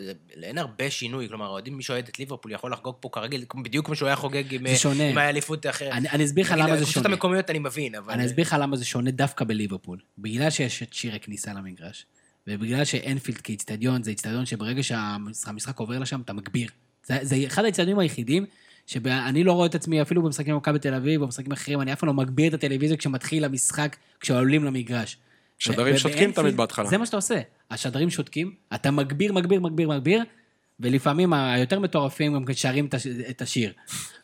אין הרבה שינוי, כלומר, אוהדים, מי שאוהד את ליברפול יכול לחגוג פה כרגיל, בדיוק כמו שהוא היה חוגג עם זה שונה. עם האליפות האחרת. אני אני אסביר לך למה זה הקבוצות שונה. המקומיות אני מבין, אבל... אני אסביר לך למה זה שונה דווקא בליברפול. בגלל שיש את שיר הכניסה למגרש, ובגלל שאנפילד כאיצטדיון, זה איצטדיון שברגע שהמשחק עובר לשם, אתה מגביר. זה, זה אחד האיצטדיונים היחידים שאני לא רואה את עצמי, אפילו במשחקים במכבי תל אביב, במשחקים אחרים, אני אף פעם לא מגביר את הטלוויזיה כשמתחיל המשחק, כשעולים למגרש. שדרים שותקים תמיד בהתחלה. זה מה שאתה עושה. השדרים שותקים, אתה מגביר, מגביר, מגביר, מגביר, ולפעמים היותר מטורפים גם שרים את הש- את השיר.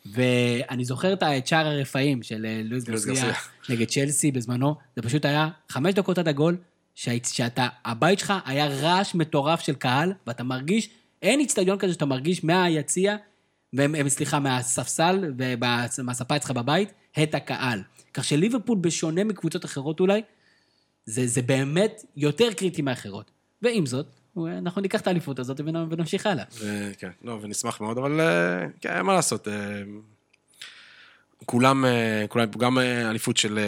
ואני זוכר את שער הרפאים של אה, לואיס לואיס גרסיה. נגד צ'לסי בזמנו, זה פשוט היה חמש דקות עד הגול, שאתה, הבית שלך היה רעש מטורף של קהל, ואתה מרגיש, אין איצטדיון כזה שאתה מרגיש מהיציע, סליחה, מהספסל ומהספה אצלך בבית, את הקהל. כך שליברפול, בשונה מקבוצות אחרות אולי, זה, זה באמת יותר קריטי מאחרות. ועם זאת, אנחנו ניקח את האליפות הזאת ונ- ונמשיך הלאה. כן, לא, ונשמח מאוד, אבל אה, כן, מה לעשות. אה, כולם, אה, כולם, גם אליפות של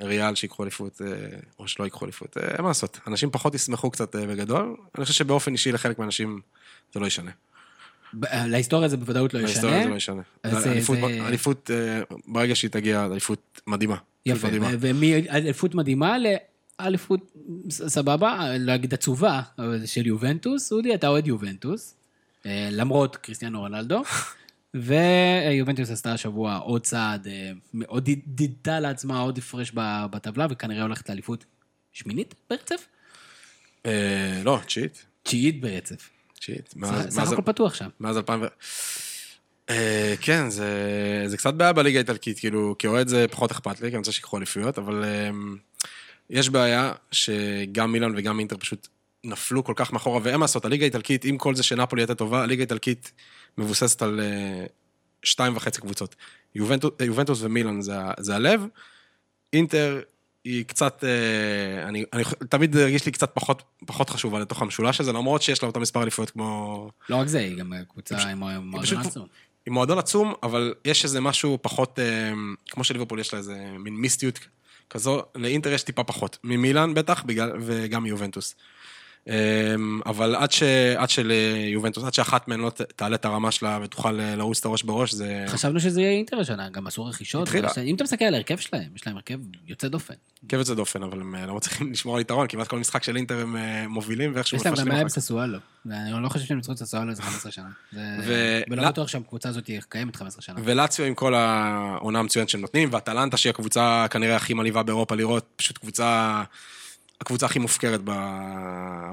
ריאל שיקחו אליפות, או שלא ייקחו אליפות, אין מה לעשות. אנשים פחות ישמחו קצת בגדול, אני חושב שבאופן אישי לחלק מהאנשים זה לא ישנה. ב- להיסטוריה זה בוודאות לא ישנה. זה לא ישנה. אז זה- אליפות, אה, ברגע שהיא תגיע, אליפות מדהימה. יפה, ומאליפות מדהימה לאליפות סבבה, אגיד עצובה, של יובנטוס. אודי, אתה אוהד יובנטוס, אה, למרות קריסטיאנו רונלדו. ויובנטוס עשתה השבוע עוד צעד, אה, עוד ד- דידתה לעצמה עוד הפרש בטבלה, וכנראה הולכת לאליפות שמינית ברצף? אה, לא, צ'יט. תשיעית ברצף. שיט, סך מאז- סך מאז- הכל פתוח שם. מאז 2000... ו- אה, כן, זה, זה קצת בעיה בליגה האיטלקית, כאילו, כאוהד זה פחות אכפת לי, כי אני רוצה שיקחו אליפויות, אבל אה, יש בעיה שגם מילאן וגם אינטר פשוט נפלו כל כך מאחורה, ואין מה לעשות, הליגה האיטלקית, עם כל זה שנפולי הייתה טובה, הליגה האיטלקית מבוססת על אה, שתיים וחצי קבוצות. יובנטוס, יובנטוס ומילאן זה הלב, אינטר היא קצת, אה, אני, אני תמיד הרגיש לי קצת פחות, פחות חשובה לתוך המשולש הזה, למרות שיש לה אותה מספר אליפויות כמו... לא רק זה, היא גם קבוצה עם מועדון פשוט- עצום. עם מועדון עצום, אבל יש איזה משהו פחות, אה, כמו שליברפול יש לה איזה מין מיסטיות כזו, לאינטר יש טיפה פחות. ממילאן בטח, בגלל, וגם מיובנטוס. אה, אבל עד, ש, עד שליובנטוס, עד שאחת מהן לא תעלה את הרמה שלה ותוכל אה, לרוץ את הראש בראש, זה... חשבנו שזה יהיה אינטר השנה, גם עשו רכישות. התחילה. אם אתה מסתכל על ההרכב שלהם, יש להם הרכב יוצא דופן. עקב יוצא דופן, אבל הם אה, לא מצליחים לשמור על יתרון, כמעט כל משחק של אינטר הם אה, מובילים ואיכשהו יש להם גם מפשלים בעיה עם. ססואלו. ואני לא חושב שהם ניצחו את ססואלו איזה 15 שנה. ו- ולא לא- בטוח שהקבוצה הזאת קיימת 15 שנה. ולציו עם כל העונה המצוינת שהם נותנים, ואטלנטה שהיא הקבוצה כנראה הכי מלאיבה באירופה לראות, פשוט קבוצה, הקבוצה הכי מופקרת ב...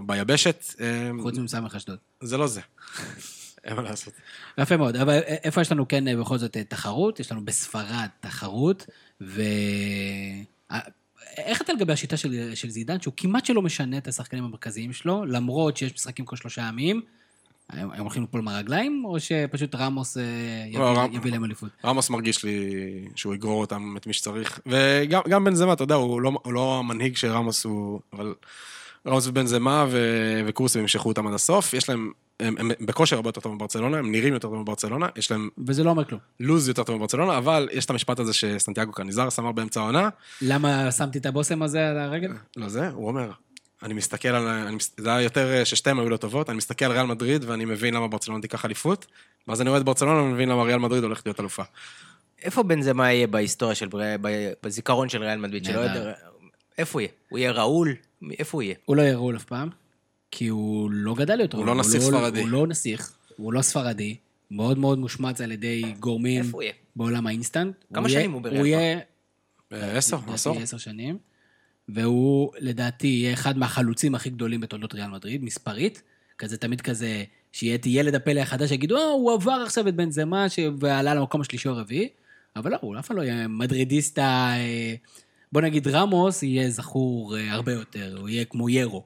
ביבשת. אה, חוץ מסמך אשדוד. זה לא זה. אין מה לעשות. יפה מאוד, אבל איפה יש לנו כן אה, בכל זאת אה, תחרות? יש לנו בספרד תחרות, ו... איך אתה לגבי השיטה של, של זידן, שהוא כמעט שלא משנה את השחקנים המרכזיים שלו, למרות שיש משחקים כל שלושה ימים? הם הם הולכים ליפול מהרגליים, או שפשוט רמוס אה, יביא, לא, רמ- יביא להם אליפות? רמוס מרגיש לי שהוא יגרור אותם, את מי שצריך. וגם גם בנזמה, אתה יודע, הוא לא, הוא לא המנהיג של רמוס, הוא... אבל רמוס ובנזמה ו... וקורסים ימשכו אותם עד הסוף. יש להם... הם, הם בכושר הרבה יותר טוב מברצלונה, הם נראים יותר טוב מברצלונה, יש להם וזה לא אומר כלום. לוז יותר טוב מברצלונה, אבל יש את המשפט הזה שסנטיאגו קניזרס אמר באמצע העונה, למה שמתי את הבושם הזה על הרגל? לא זה, הוא אומר, אני מסתכל על, אני, זה היה יותר אה, ששתיהן היו לא טובות, אני מסתכל על ריאל מדריד ואני מבין למה ברצלונה תיקח אליפות, ואז אני רואה את ברצלונה ומבין למה ריאל מדריד הולכת להיות אלופה. איפה בנזמה יהיה בהיסטוריה של, בזיכרון של ריאל מדריד? שלא. יודע... איפה הוא יהיה? הוא יהיה ראול? איפה הוא יהיה? הוא לא יהיה ראול אף פעם, כי הוא לא גדל יותר. הוא לא נסיך ספרדי. הוא לא נסיך, הוא לא ספרדי, מאוד מאוד מושמץ על ידי גורמים איפה הוא יהיה? בעולם האינסטנט. כמה שנים הוא בריאל הוא יהיה... אה, עשר, עשור. עשר שנים. והוא, לדעתי, יהיה אחד מהחלוצים הכי גדולים בתולדות ריאל מדריד, מספרית. כזה, תמיד כזה, שיהיה ילד הפלא החדש, יגידו, אה, הוא עבר עכשיו את בן זמה, ש... ועלה למקום השלישי או הרביעי. אבל לא, הוא אף פעם לא יהיה מדרידיסטה... אה, בוא נגיד, רמוס יהיה זכור אה, הרבה יותר, הוא יהיה כמו ירו.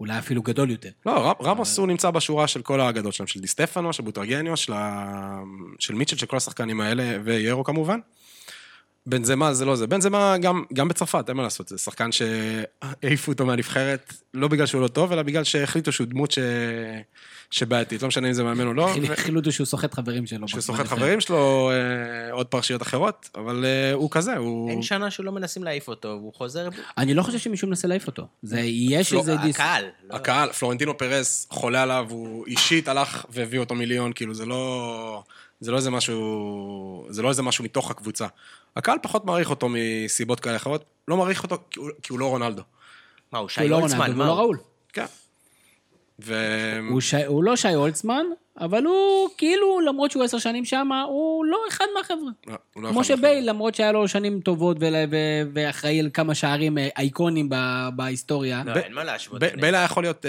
אולי אפילו גדול יותר. לא, רמוס הוא נמצא בשורה של כל האגדות שלהם, של דיסטפנו, של בוטרגניו, של, מיטשל, של כל השחקנים האלה, ויורו כמובן. בנזמה זה לא זה. בנזמה גם, גם בצרפת, אין מה לעשות, זה שחקן שהעיפו אותו מהנבחרת, לא בגלל שהוא לא טוב, אלא בגלל שהחליטו שהוא דמות ש... שבעייתית, לא משנה אם זה מאמן או לא. ו- החליטו שהוא סוחט חברים שלו. שהוא סוחט. חברים שלו, אה, עוד פרשיות אחרות, אבל אה, הוא כזה, הוא... אין שנה שלא מנסים להעיף אותו, והוא חוזר... אני לא חושב שמישהו מנסה להעיף אותו. זה, יש לא, איזה דיס... הקהל. לא- הקהל, פלורנטינו פרס חולה עליו, הוא אישית הלך והביא אותו מיליון, כאילו זה לא... זה לא איזה משהו... זה לא איזה משהו מתוך הקבוצה. הקהל פחות מעריך אותו מסיבות כאלה אחרות, לא מעריך אותו כי הוא, כי הוא לא רונלדו. מה, הוא שי לא הולצמן? הוא לא ראול. כן. ו... הוא, שי, הוא לא שי הולצמן, אבל הוא כאילו, למרות שהוא עשר שנים שם, הוא לא אחד מהחבר'ה. לא, הוא לא כמו שבייל, למרות שהיה לו שנים טובות ול- ו- ואחראי על כמה שערים אה, אייקונים ב- בהיסטוריה. לא, ב- אין מה להשוות. ב- בייל היה יכול להיות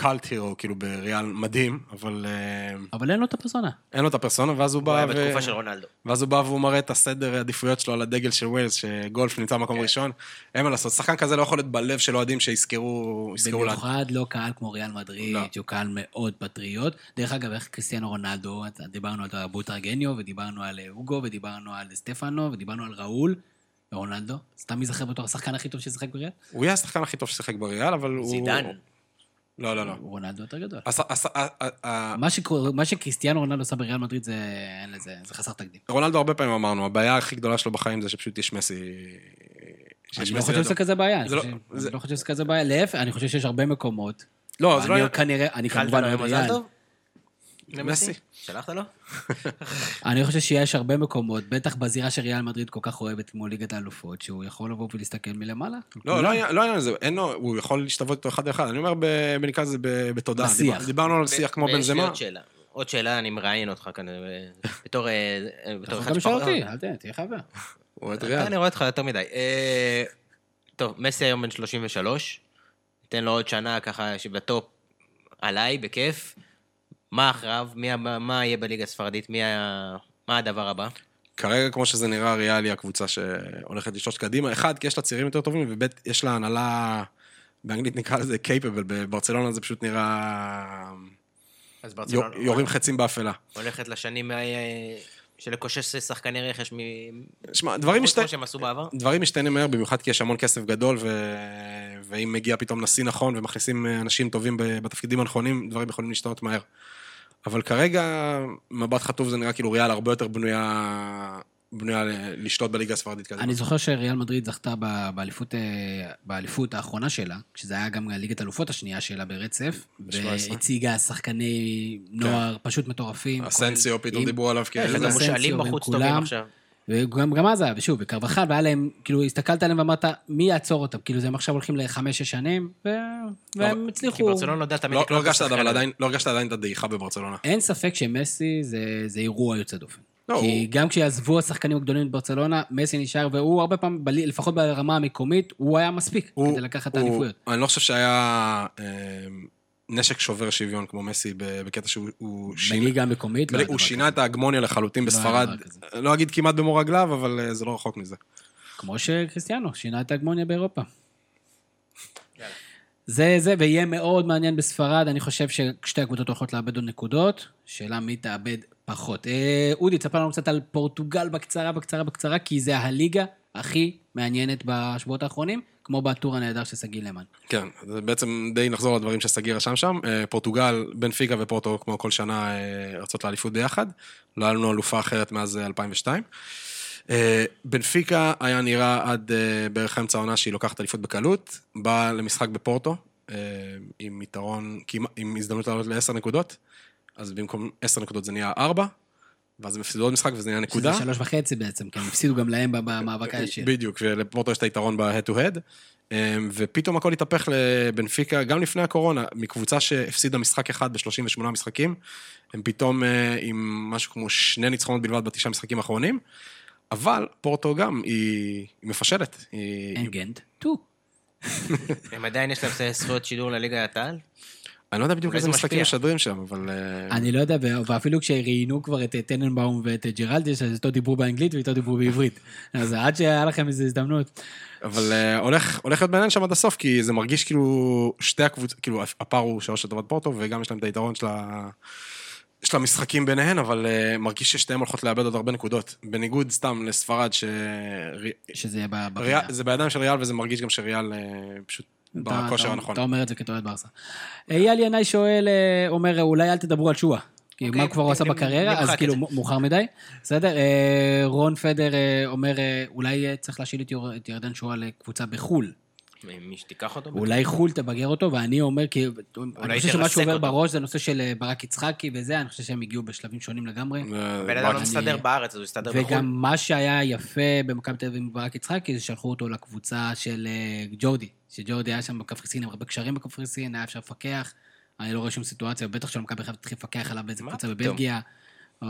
קאלט הירו, כאילו בריאל מדהים, אבל אה, אבל אין לו את הפרסונה. אין לו את הפרסונה, ואז הוא הוא בא היה ו... בתקופה של רונלדו. ואז הוא בא והוא מראה את הסדר העדיפויות שלו על הדגל של ווילס, שגולף נמצא במקום כן. ראשון. אין מה לעשות, שחקן כזה לא יכול להיות בלב של אוהדים שיזכרו. במיוחד לא קהל כמו ריאל מדריד, לא. שהוא קהל מאוד פטריוט. דרך אגב, איך קריסטיאנו רונלדו, דיברנו על בוטרגניו, ודיברנו על אה, אוגו, ודיברנו על סטפנו, ודיברנו על ראול, ורונלדו. סתם ייזכר בתור השחקן הכי טוב ששיחק בריאל? הוא יהיה השחקן הכי טוב ששיחק בריאל, אבל הוא... זידן. לא, לא, לא. רונלדו יותר גדול. עשה- עשה- מה מה שקריסטיאנו רונלדו עשה בריאל מדריד זה אין לזה, זה חסר תקדים. רונלדו הרבה פעמים אמרנו, הבעיה הכי גדולה שלו בחיים זה שפשוט יש מסי... אני לא חושב. שזה כזה בעיה, אני לא- חושב- זה- אני לא חושב שזה כזה בעיה, להפך, אני חושב שיש הרבה מקומות. לא, זה לא אני היה... כנראה, אני כמובן אוהב ריאל. טוב? מסי. שלחת לו? אני חושב שיש הרבה מקומות, בטח בזירה שריאל מדריד כל כך אוהבת כמו ליגת האלופות, שהוא יכול לבוא ולהסתכל מלמעלה. לא, לא היה- לא העניין הזה, אין לו, הוא יכול להשתוות איתו אחד לאחד. אני אומר, ב- בנקרא לזה ב- בתודעה. בשיח. דיבר- דיברנו על שיח כמו ויש לי בנזמה. עוד שאלה. עוד שאלה, אני מראיין אותך כאן, בתור אה, אתה יכול אחד גם לשאול שפחות... אותי, אל תהיה חבר. הוא אתה, ריאל. אני רואה אותך יותר מדי. אה, טוב, מסי היום בן 33, ניתן לו עוד שנה ככה שבטופ עליי, בכיף. מה אחריו? מי, ה- מה יהיה בליגה הספרדית? מי ה... מה הדבר הבא? כרגע, כמו שזה נראה, ריאל היא הקבוצה שהולכת לשלוש קדימה. אחד, כי יש לה צעירים יותר טובים, וב', יש לה הנהלה, באנגלית נקרא לזה קייפבל, בברצלונה זה פשוט נראה... אז ברצלונה יור- יורים חצים באפלה. הולכת לשנים אה, של לקושש שחקני רכש מ... שמע, דברים כמו משתנים. שהם עשו בעבר? דברים משתנים מהר, במיוחד כי יש המון כסף גדול, ו... ואם מגיע פתאום נשיא נכון ומכניסים אנשים טובים בתפקידים הנכונים, דברים יכולים להשתנות מהר. אבל כרגע, מבט חטוף זה נראה כאילו ריאל הרבה יותר בנויה, בנויה לשלוט בליגה הספרדית כזה. אני זוכר שריאל מדריד זכתה ב- באליפות, אה, באליפות האחרונה שלה, שזה היה גם ליגת אלופות השנייה שלה ברצף, ב-17. והציגה שחקני נוער פשוט מטורפים. אסנסיו, פתאום עם- דיברו עליו כן, יש. גם מושאלים והם בחוץ טובים. עכשיו. וגם גם אז היה, ושוב, וקרבחל, והיה להם, כאילו, הסתכלת עליהם ואמרת, מי יעצור אותם? כאילו, הם עכשיו הולכים לחמש-שש שנים, ו... והם כי הצליחו. ברצלונה יודעת תמיד לא, לא את הרגשת אבל. עדיין, לא הרגשת עדיין את הדעיכה בברצלונה. אין ספק שמסי זה, זה אירוע יוצא דופן. לא, כי הוא- גם כשיעזבו השחקנים הגדולים בברצלונה, מסי נשאר, והוא הרבה פעמים, בלי- לפחות ברמה המקומית, הוא היה מספיק הוא- כדי לקחת את האליפויות. אני לא חושב שהיה אה, נשק שובר שוויון כמו מסי בקטע שהוא הוא שינה. בליגה המקומית, לא הוא שינה את. ההגמוניה לחלוטין לא בספרד. לא אגיד כמעט במו רגליו, אבל אה, זה לא רחוק מזה. כמו שקריסטיאנו, שינה את ההגמוניה באירופה. זה זה, ויהיה מאוד מעניין בספרד, אני חושב ששתי הקבוצות הולכות לאבד עוד נקודות, שאלה מי תאבד פחות. אה, אודי, תספר לנו קצת על פורטוגל בקצרה, בקצרה, בקצרה, כי זה הליגה הכי מעניינת בשבועות האחרונים, כמו בטור הנהדר של שגיא למן. כן, זה בעצם די נחזור לדברים ששגיא רשם שם. אה, פורטוגל, בנפיקה ופורטו, כמו כל שנה, אה, רצות לאליפות ביחד. לא היה לנו אלופה אחרת מאז אה, 2002. אה, בנפיקה היה נראה עד בערך אמצע העונה שהיא לוקחת אליפות בקלות. באה למשחק בפורטו, עם יתרון, עם הזדמנות לעלות לעשר נקודות. אז במקום עשר נקודות זה נהיה ארבע, ואז הם הפסידו עוד משחק וזה נהיה נקודה. שזה שלוש וחצי בעצם, כי הם הפסידו גם להם במאבק הישיר. בדיוק, ולפורטו יש את היתרון ב-head to head, אמ, ופתאום הכל התהפך לבנפיקה, גם לפני הקורונה, מקבוצה שהפסידה משחק אחד ב-38 משחקים, הם פתאום אה, עם משהו כמו שני ניצחונות בלבד בתשעה משחקים האחרונים, אבל פורטו גם, היא, היא מפשלת. היא, אין גנט, טו. הם עדיין יש להם זכויות שידור לליגת העל? אני לא יודע בדיוק איזה זה משחקים. משדרים שם, אבל... אה, אני לא יודע, ואפילו כשראיינו כבר את טננבאום ואת ג'רלדש, אז איתו דיברו באנגלית ואיתו דיברו בעברית. אז עד שהיה לכם איזו הזדמנות. אבל אה, הולך, להיות מעניין שם עד הסוף, כי זה מרגיש כאילו שתי הקבוצות, כאילו הפער הוא שלוש לטובת פורטו, וגם יש להם את היתרון של ה... יש לה משחקים ביניהן, אבל uh, מרגיש ששתיהן הולכות לאבד עוד הרבה נקודות. בניגוד סתם לספרד, ש... שזה יהיה בפינה. ריאל, זה בידיים של ריאל, וזה מרגיש גם שריאל uh, פשוט בכושר הנכון. אתה אומר את זה כאוהד ברסה. אייל ינאי שואל, אה, אומר, אולי אל תדברו על שואה. כי אוקיי, מה כבר הוא עשה נמחק בקריירה, אז כאילו. מאוחר מדי. בסדר? אה, רון פדר אה, אומר, אה, אולי אה, צריך להשאיל את ירדן שואה לקבוצה בחו"ל. מי שתיקח אותו? אולי חו"ל תבגר אותו, ואני אומר, כי אני חושב שמה שעובר אותו. בראש זה נושא של אה, ברק יצחקי וזה, אני חושב שהם הגיעו בשלבים שונים לגמרי. ו- הבן אדם לא מסתדר בארץ, אז הוא יסתדר בחו"ל. וגם מה שהיה יפה במכבי תל אביב עם ברק יצחקי, זה שלחו אותו לקבוצה של אה, ג'ורדי, שג'ורדי היה שם בקפריסין, עם הרבה קשרים בקפריסין, היה אפשר לפקח. אני לא רואה שום סיטואציה, בטח שמכבי חיפה תתחיל לפקח עליו באיזה קבוצה? בבלגיה. או...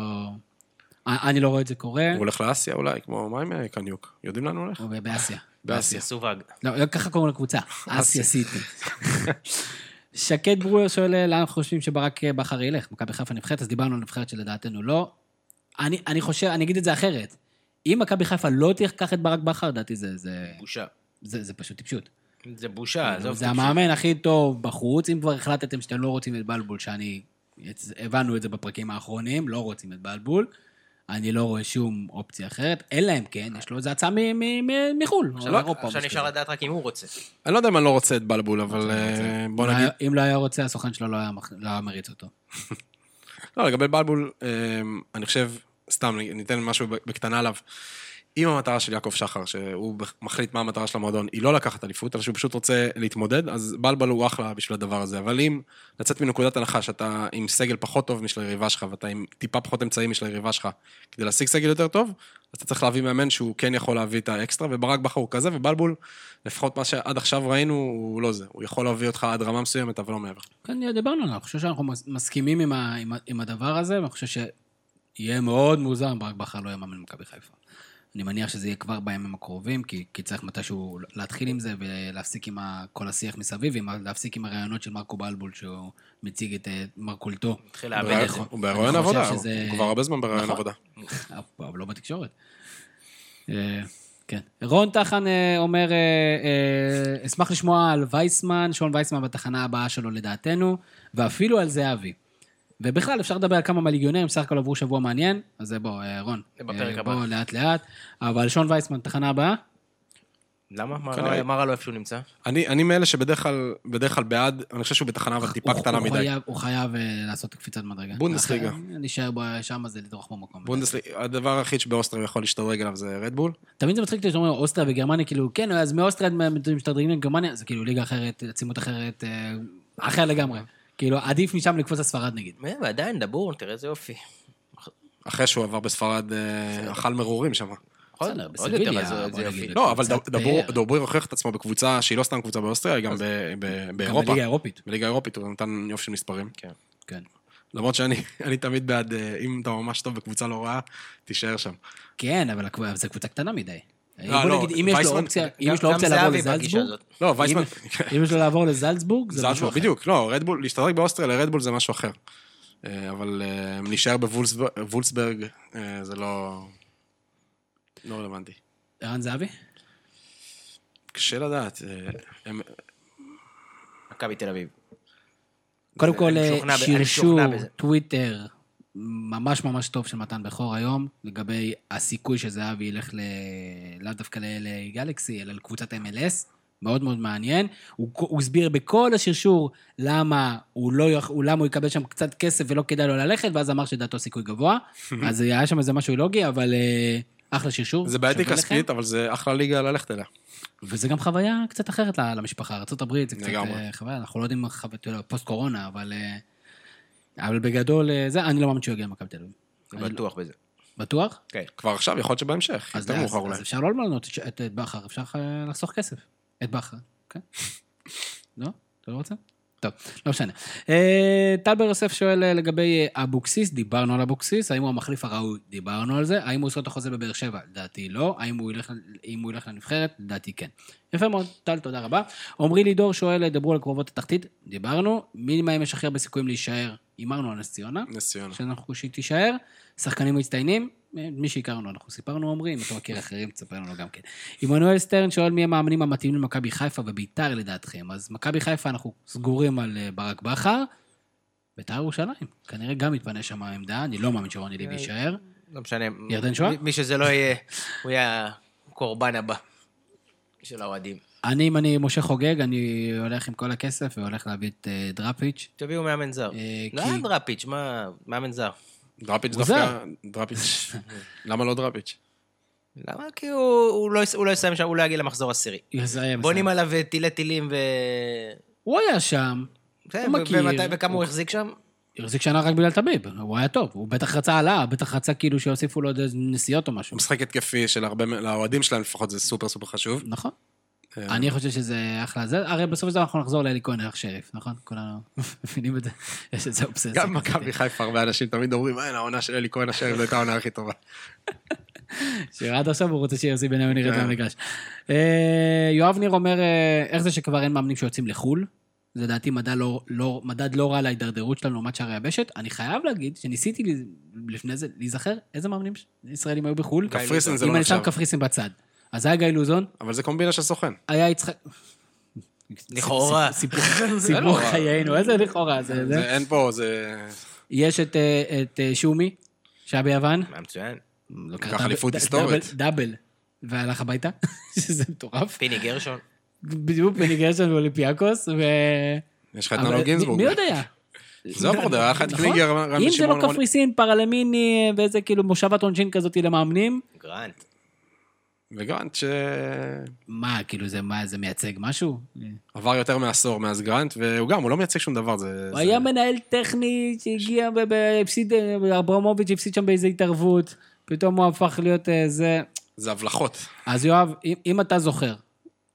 אה, אני לא רואה את זה קורה, הוא הולך לאסיה אולי, כמו, מה עם אה, קניוק? יודעים לאן הוא הולך? או באסיה. באסיה. סווג. לא, לא, ככה קוראים לקבוצה, אסיה סיטי. שקד ברואר שואל לאן אנחנו חושבים שברק בכר ילך, מכבי חיפה נבחרת, אז דיברנו על נבחרת שלדעתנו לא. אני, אני חושב, אני אגיד את זה אחרת. אם מכבי חיפה לא תיקח את ברק בכר, לדעתי זה, זה, בושה. זה, זה פשוט טיפשות. זה בושה, עזוב. זה המאמן הכי טוב בחוץ, אם כבר החלטתם שאתם לא רוצים את בלבול, שאני... הבנו את זה בפרקים האחרונים, לא רוצים את בלבול. אני לא רואה שום אופציה אחרת, אלא אם כן, יש לו איזו הצעה מ- מ- מ- מחו"ל, או עכשיו- אירופה. עכשיו נשאר. לדעת רק אם הוא רוצה. אני לא יודע אם אני לא רוצה את בלבול, אבל אה, בוא אם לא נגיד... אם לא היה רוצה, הסוכן שלו לא היה לא מריץ אותו. לא, לגבי בלבול, אה, אני חושב, סתם, ניתן משהו בקטנה עליו. אם המטרה של יעקב שחר, שהוא מחליט מה המטרה של המועדון, היא לא לקחת אליפות, אלא שהוא פשוט רוצה להתמודד, אז בלבל הוא אחלה בשביל הדבר הזה. אבל אם לצאת מנקודת הנחה שאתה עם סגל פחות טוב משל היריבה שלך, ואתה עם טיפה פחות אמצעים משל היריבה שלך, כדי להשיג סגל יותר טוב, אז אתה צריך להביא מאמן שהוא כן יכול להביא את האקסטרה, וברק בכר הוא כזה, ובלבול, לפחות מה שעד עכשיו ראינו, הוא לא זה. הוא יכול להביא אותך עד רמה מסוימת, אבל לא מעבר. כן, דיברנו עליו, אני חושב שאנחנו מס- מסכימים עם הדבר הזה, ואני חושב שיהיה מאוד מוזר אם ברק בכר לא יהיה מאמן במכבי חיפה. אני מניח שזה יהיה כבר בימים הקרובים, כי, כי צריך מתישהו להתחיל עם זה ולהפסיק עם ה, כל השיח מסביב, עם, ה- להפסיק עם הרעיונות של מרקו בלבול, שהוא מציג את מרכולתו. התחיל לאבד את זה. הוא חושב עבודה, שזה- הוא כבר הרבה זמן בראיון נכון. עבודה. אבל לא בתקשורת. אה, כן. רון טחן אה, אומר, אה, אשמח לשמוע על וייסמן, שון וייסמן בתחנה הבאה שלו לדעתנו, ואפילו על זהבי. ובכלל, אפשר לדבר על כמה מהליגיונרים, בסך הכל עברו שבוע מעניין, אז זה בוא, אה, רון. זה בפרק אה, הבא. בוא, לאט לאט. אבל שון וייסמן, תחנה הבאה? למה? מה. רע- לו איפה שהוא נמצא? אני אני מאלה שבדרך כלל בעד, אני חושב שהוא בתחנה אבל טיפה קטנה מדי. הוא חייב אה, לעשות קפיצת מדרגה. בונדסליגה. להישאר בו- שם זה לדרוך במקום. בונדסליג, הדבר היחיד שבאוסטריה יכול להשתדרג עליו זה רדבול. תמיד זה מצחיק שאומרים אוסטריה וגרמניה, כאילו, כן, אז מאוסטריה משתדרגים לגרמניה, זה כאילו ליגה אחרת, עצימות אחרת, אחר לגמרי. כאילו, עדיף משם לקפוץ לספרד נגיד. אה, ועדיין, דבור, תראה איזה יופי. אחרי שהוא עבר בספרד, אה, אכל מרורים שם. בסדר, בסביליה, בוא נגיד. לא, אבל דבור- הוכיח את עצמו בקבוצה שהיא לא סתם קבוצה באוסטריה, היא גם ב- ב- גם באירופה. בליגה האירופית. בליגה האירופית הוא נתן יופי של מספרים. כן. כן. למרות שאני אני תמיד בעד, אה, אם אתה ממש טוב בקבוצה לא רעה, תישאר שם. כן, אבל זו קבוצה קטנה מדי. לא, בוא לא, נגיד, אם יש לו אופציה, אם יש לו אופציה לעבור לזלצבורג. לא, וייסמן, אם יש לו לעבור לזלצבורג, זה משהו אחר. בדיוק, לא, רדבול, להשתדרג באוסטריה לרדבול זה משהו אחר. אה, אבל אה, להישאר בוולסברג אה, זה לא... לא רלוונטי. ערן זהבי? קשה לדעת. אה, מכבי תל אביב. קודם כל, שרשור, בזה. טוויטר, ממש ממש טוב של מתן בכור היום, לגבי הסיכוי שזהבי ילך ל... לאו דווקא לגלקסי, אלא לקבוצת MLS. מאוד מאוד מעניין. הוא, הוא הסביר בכל השרשור למה הוא, לא, הוא, למה הוא יקבל שם קצת כסף ולא כדאי לו ללכת, ואז אמר שדעתו סיכוי גבוה. אז היה שם איזה משהו לוגי, אבל אה, אחלה שרשור. זה בעייתי. כספית, אבל זה אחלה ליגה ללכת אליה. וזה גם חוויה קצת אחרת למשפחה. ארה"ב זה קצת. אה, חוויה, אנחנו לא יודעים פוסט קורונה, אבל... אבל בגדול, אה, זה, אני לא מאמין שהוא יגיע למכבי תל אביב. אני בטוח בזה. בטוח? כן. כבר עכשיו, יכול להיות שבהמשך, אז, אז, אז אולי. אפשר לא למנות את, את, את בכר, אפשר אה, לחסוך כסף. את בכר, כן? לא? אתה לא רוצה? טוב, לא משנה. אה, טלבר יוסף שואל לגבי אבוקסיס, דיברנו על אבוקסיס, האם הוא המחליף הראוי? דיברנו על זה. האם הוא עושה את החוזה בבאר שבע? לדעתי לא. האם הוא ילך, הוא ילך לנבחרת? לדעתי כן. יפה מאוד, טל, תודה רבה. עמרי לידור שואל, דברו על קרובות התחתית, דיברנו. מי מהם יש הכי הרבה סיכויים להישאר? הימרנו על נס ציונה. נס ציונה. שאנחנו שהיא תישאר. שחקנים מצטיינים, מי שהכרנו, אנחנו סיפרנו עמרי, אם אתה מכיר אחרים, תספר לנו גם כן. עמנואל סטרן שואל מי המאמנים המתאימים למכבי חיפה וביתר לדעתכם. אז מכבי חיפה אנחנו סגורים על אה, ברק בכר. ביתר ירושלים, כנראה גם מתפנה שם העמדה, אני לא מאמין שרוני לוי יישאר. לא משנה. ירדן שואה? מי- מי שזה לא יהיה, הוא יהיה הקורבן הבא של האוהדים. אני, אם אני משה חוגג, אני הולך עם כל הכסף והולך להביא את אה, דראפיץ'. תביאו מאמן זר. אה, לא כי- היה דראפיץ', מה, מאמן זר. דראפיץ' הוא דווקא, דראפיץ', למה לא דראפיץ'? למה? כי הוא, הוא, לא, יס- הוא לא יסיים שם, הוא לא יגיע למחזור עשירי. יסיים, בונים. עליו אה, תילי טילים ו... הוא היה שם, כן, הוא מכיר. ומתי, וכמה הוא החזיק שם? החזיק שנה רק בגלל טביב, הוא היה טוב, הוא בטח רצה העלאה, בטח רצה כאילו שיוסיפו לו נסיעות או משהו. הוא משחק התקפי של הרבה, לאוהדים שלהם לפחות זה סופר סופר חשוב. נכון. אה, אני חושב שזה אחלה. זה, הרי בסופו של דבר אנחנו נחזור לאלי כהן, ערך שריף, נכון? כולנו מבינים את זה. יש איזה אובססיה. גם. מכבי חיפה, הרבה אנשים תמיד אומרים, אין, העונה של אלי כהן השם זו הייתה העונה הכי טובה. שעד עכשיו הוא רוצה שיוסי בניון ירד כן. מהמגרש. אה, יואב ניר אומר, אה, איך זה שכבר אין מאמנים שיוצאים לחו"ל? זה לדעתי מדד לא, לא, מדד לא רע להידרדרות שלנו לעומת שערי היבשת. אני חייב להגיד שניסיתי לי- לפני זה להיזכר איזה מאמנים ישראלים היו בחו"ל. קפריסין זה אם לא אני שם נחשב, קפריסין בצד. אז היה גיא לוזון, אבל זה קומבינה של סוכן. היה יצחק... לכאורה. סיפור- סיפור חיינו, איזה לכאורה זה. זה. זה- אין פה, זה... יש את, אה, את אה, שומי, שהיה ביוון. היה מצוין. לקח דאבל- אליפות היסטורית. דאבל, והלך הביתה, שזה מטורף. פיני גרשון. בדיוק בני גרשון ואולימפיאקוס, ו... יש לך את מי- גינזבורג. מי יודע? זה עבודה, היה לך את. קליגר, רמי אם זה שמעון לא קפריסין, פרלמיני, ואיזה כאילו מושבת עונשין כזאת למאמנים, גרנט. וגרנט מה, כאילו זה מה, זה מייצג משהו? שעבר יותר מעשור מאז גרנט, והוא גם, הוא לא מייצג שום דבר, זה... הוא זה- היה מנהל טכני שהגיע והפסיד, אברמוביץ' הפסיד שם באיזו התערבות, פתאום הוא הפך להיות אה, זה. זה הבלחות. אז יואב, אם, אם אתה זוכר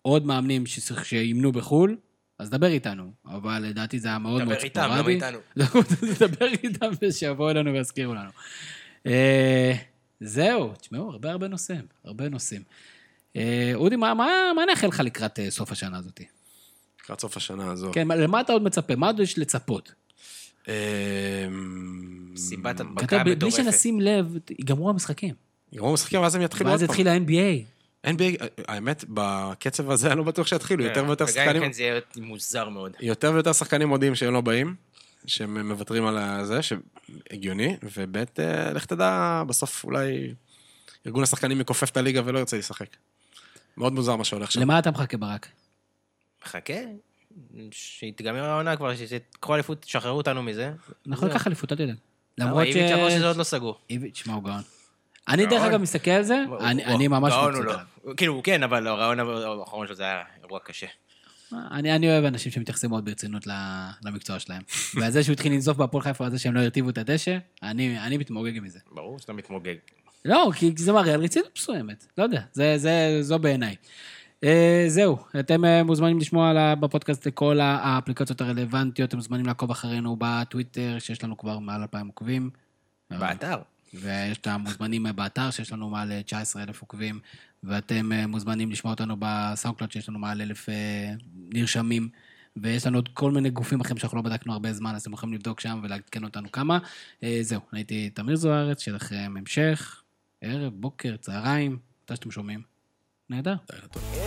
עוד מאמנים שצריך שימנו בחו"ל, אז דבר איתנו. אבל לדעתי זה היה מאוד דבר מאוד איתם, למה ספורדי. איתנו? דבר איתם ושיבואו אלינו ויזכירו לנו. אה, זהו, תשמעו, הרבה הרבה נושאים, הרבה נושאים. אה, אודי, מה, מה, מה נאחל לך לקראת אה, סוף השנה הזאת? לקראת סוף השנה הזו. כן, מה- למה אתה עוד מצפה? מה עוד יש לצפות? אמ, סיבת כי הדבקה אתה, בלי מטורפת. שנשים לב, ייגמרו המשחקים. יגמרו משחקים ואז הם יתחילו עוד ואז פעם. יתחיל ה-NBA. NBA, האמת, בקצב הזה אני לא בטוח שיתחילו, יותר ויותר כן, וגם אם שחקנים, כן זה יהיה מוזר מאוד. יותר ויותר שחקנים מודיעים שהם לא באים, שהם מוותרים על זה, שהגיוני, וב' אה, לך תדע, בסוף אולי ארגון השחקנים יכופף את הליגה ולא ירצה לשחק. מאוד מוזר מה שהולך שם. למה אתה מחכה ברק? חכה, שתיגמר העונה כבר, שתקחו אליפות, תשחררו אותנו מזה. אנחנו ניקח אליפות, אל תדאג. למרות ש... איביץ' אמר שזה עוד לא סגור. איביץ', שמע, הוא גאון. אני דרך. אגב מסתכל על זה, אני- ממש עליו. לא. כאילו, כן, אבל הרעיון האחרון שלו זה היה אירוע קשה. אני, אני אוהב אנשים שמתייחסים מאוד ברצינות למקצוע שלהם. ועל זה שהוא התחיל לנזוף בהפועל חיפה על זה שהם לא הרטיבו את הדשא, אני, אני מתמוגג מזה. ברור שאתה מתמוגג. לא, כי זה מראה על רצינות מסוימת. לא יודע, זה, זה, זו בעיניי. אה, זהו, אתם אה, מוזמנים לשמוע בפודקאסט לכל האפליקציות הרלוונטיות, אתם מוזמנים לעקוב אחרינו בטוויטר, שיש לנו כבר מעל 2,000 עוקבים. באתר. ויש את המוזמנים באתר, שיש לנו מעל 19,000 עוקבים, ואתם אה, מוזמנים לשמוע אותנו בסאונדקלאוד, שיש לנו מעל 1,000 אה, נרשמים, ויש לנו עוד כל מיני גופים אחרים שאנחנו לא בדקנו הרבה זמן, אז אתם יכולים לבדוק שם ולעדכן אותנו כמה. אה, זהו, הייתי תמיר זוארץ, שיהיה לכם המשך, ערב, בוקר, צהריים, מתי שאתם שומעים. נהדר.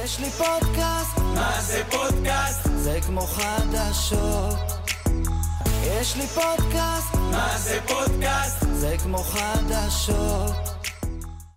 יש לי פודקאסט, מה זה פודקאסט? זה כמו חדשות. יש לי פודקאסט, מה זה פודקאסט? זה כמו חדשות.